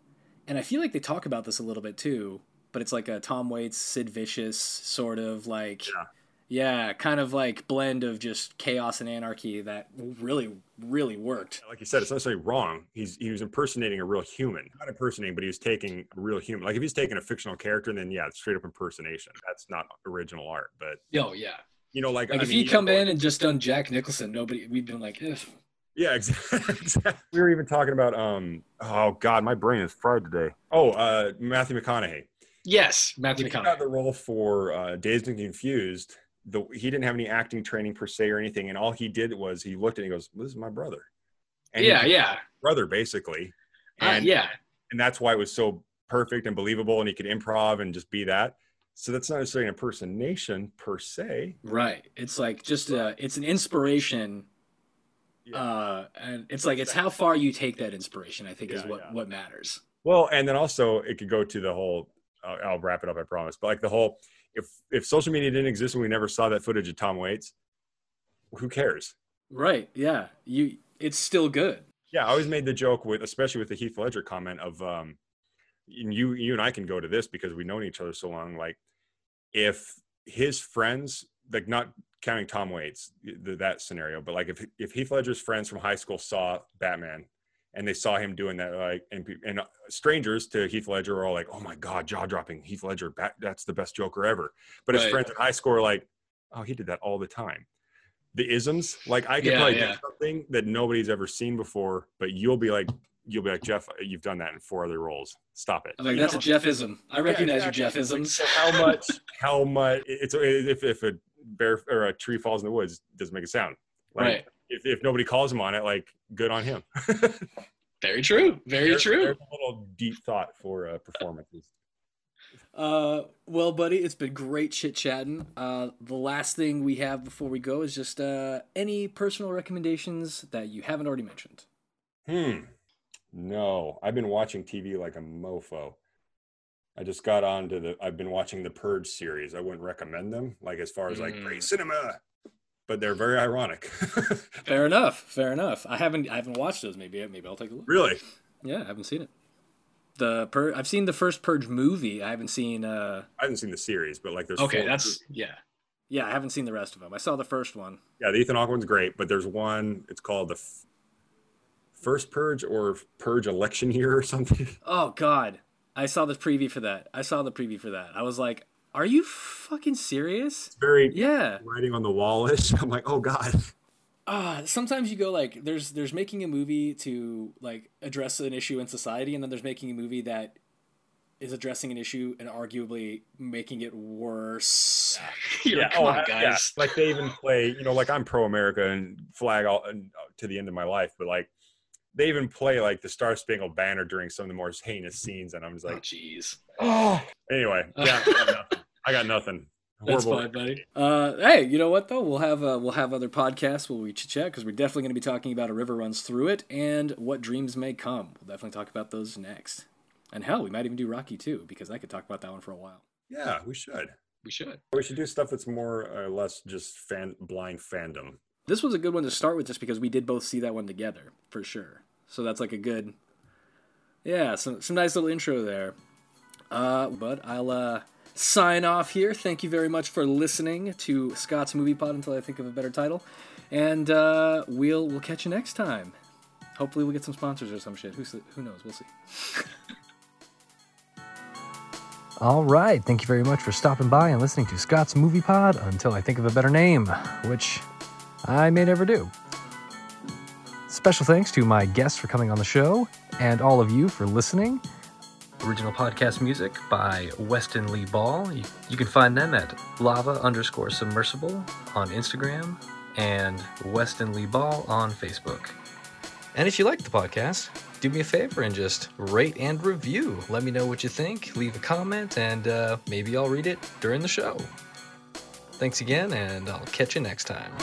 and I feel like they talk about this a little bit too. But it's like a Tom Waits, Sid Vicious sort of like Yeah. Yeah, kind of like blend of just chaos and anarchy that really, really worked. Like you said, it's not necessarily wrong. He's he was impersonating a real human, not impersonating, but he was taking a real human. Like if he's taking a fictional character, then yeah, it's straight up impersonation. That's not original art. But Oh yeah. you know, like, Like I if mean, he you come know, in and just done Jack Nicholson, nobody we'd been like, Ugh. Yeah, (laughs) exactly. we were even talking about um. Oh God, my brain is fried today. Oh, uh, Matthew McConaughey. Yes, Matthew he McConaughey. got the role for uh, Dazed and Confused. The, he didn't have any acting training per se or anything, and all he did was he looked and he goes, "This is my brother." And Yeah, yeah, brother basically, uh, and yeah. and that's why it was so perfect and believable, and he could improv and just be that. So that's not necessarily an impersonation per se. right. It's like just uh it's an inspiration. Yeah. Uh and it's like it's how far you take that inspiration, I think is what yeah. what matters. Well, and then also it could go to the whole. Uh, I'll wrap it up, I promise. But like the whole, if if social media didn't exist and we never saw that footage of Tom Waits, who cares? Right. Yeah. You it's still good. Yeah, I always made the joke with, especially with the Heath Ledger comment of, um, and you you and I can go to this because we've known each other so long. Like, if his friends, like not counting Tom Waits, the, that scenario, but like if if Heath Ledger's friends from high school saw Batman and they saw him doing that, like, and and uh, strangers to Heath Ledger are all like, "Oh my God, jaw dropping! Heath Ledger, Bat, that's the best Joker ever." But his Right. friends in high school are like, "Oh, he did that all the time." The isms, like I could Yeah, probably yeah. do something that nobody's ever seen before, but you'll be like, you'll be like Jeff, you've done that in four other roles. Stop it. I'm like You that's know? a Jeffism. I recognize your exactly. Jeffisms. So how much? (laughs) How much? It's if if a bear or a tree falls in the woods, doesn't make a sound. Like, Right. If, if nobody calls him on it, like good on him. (laughs) Very true. Very There's- true. There's a little deep thought for uh, performances. Uh, well, buddy, it's been great chit chatting. Uh, the last thing we have before we go is just uh, any personal recommendations that you haven't already mentioned. Hmm. No, I've been watching TV like a mofo. I just got on to the. I've been watching the Purge series. I wouldn't recommend them, like as far as like Mm. great cinema, but they're very ironic. (laughs) Fair enough. Fair enough. I haven't I haven't watched those. Maybe maybe I'll take a look. really? Yeah, I haven't seen it. The Pur- I've seen the first Purge movie. I haven't seen. Uh, I haven't seen the series, but like there's Okay, that's yeah. yeah, I haven't seen the rest of them. I saw the first one. yeah. The Ethan Hawke one's great, but there's one. It's called the f- first Purge or Purge election year or something. (laughs) Oh God, I saw the preview for that. I saw the preview for that. I was like, "Are you fucking serious?" It's very Yeah. writing on the wallish. (laughs) I'm like, oh god. uh sometimes you go like there's there's making a movie to like address an issue in society and then there's making a movie that is addressing an issue and arguably making it worse (laughs) You're like, come oh, on, uh, yeah. guys. Like they even play, you know, like I'm pro America and flag all and, uh, to the end of my life, but like they even play like the Star Spangled Banner during some of the more heinous scenes, and I'm just Oh, like, jeez. oh. Anyway, (laughs) yeah, I got nothing. I got nothing. That's fine, buddy. uh hey you know what though we'll have uh, we'll have other podcasts where we chit chat because we're definitely going to be talking about a river runs through it and what dreams may come we'll definitely talk about those next and hell we might even do rocky too because i could talk about that one for a while Yeah, we should. We should. We should do stuff that's more or less just fan blind fandom. this was a good one to start with just because we did both see that one together for sure so that's like a good yeah some, some nice little intro there. Uh, but i'll uh, sign off here. Thank you very much for listening to scott's movie pod until i think of a better title. And uh, we'll we'll catch you next time. Hopefully we'll get some sponsors or some shit. Who, who knows? We'll see. (laughs) All right. Thank you very much for stopping by and listening to Scott's Movie Pod until I think of a better name, which I may never do. Special thanks to my guests for coming on the show and all of you for listening. Original podcast music by Weston Lee Ball. You, you can find them at lava underscore submersible on Instagram and Weston Lee Ball on Facebook. And if you like the podcast, do me a favor and just rate and review. Let me know what you think, leave a comment, and uh, maybe I'll read it during the show. Thanks again, and I'll catch you next time.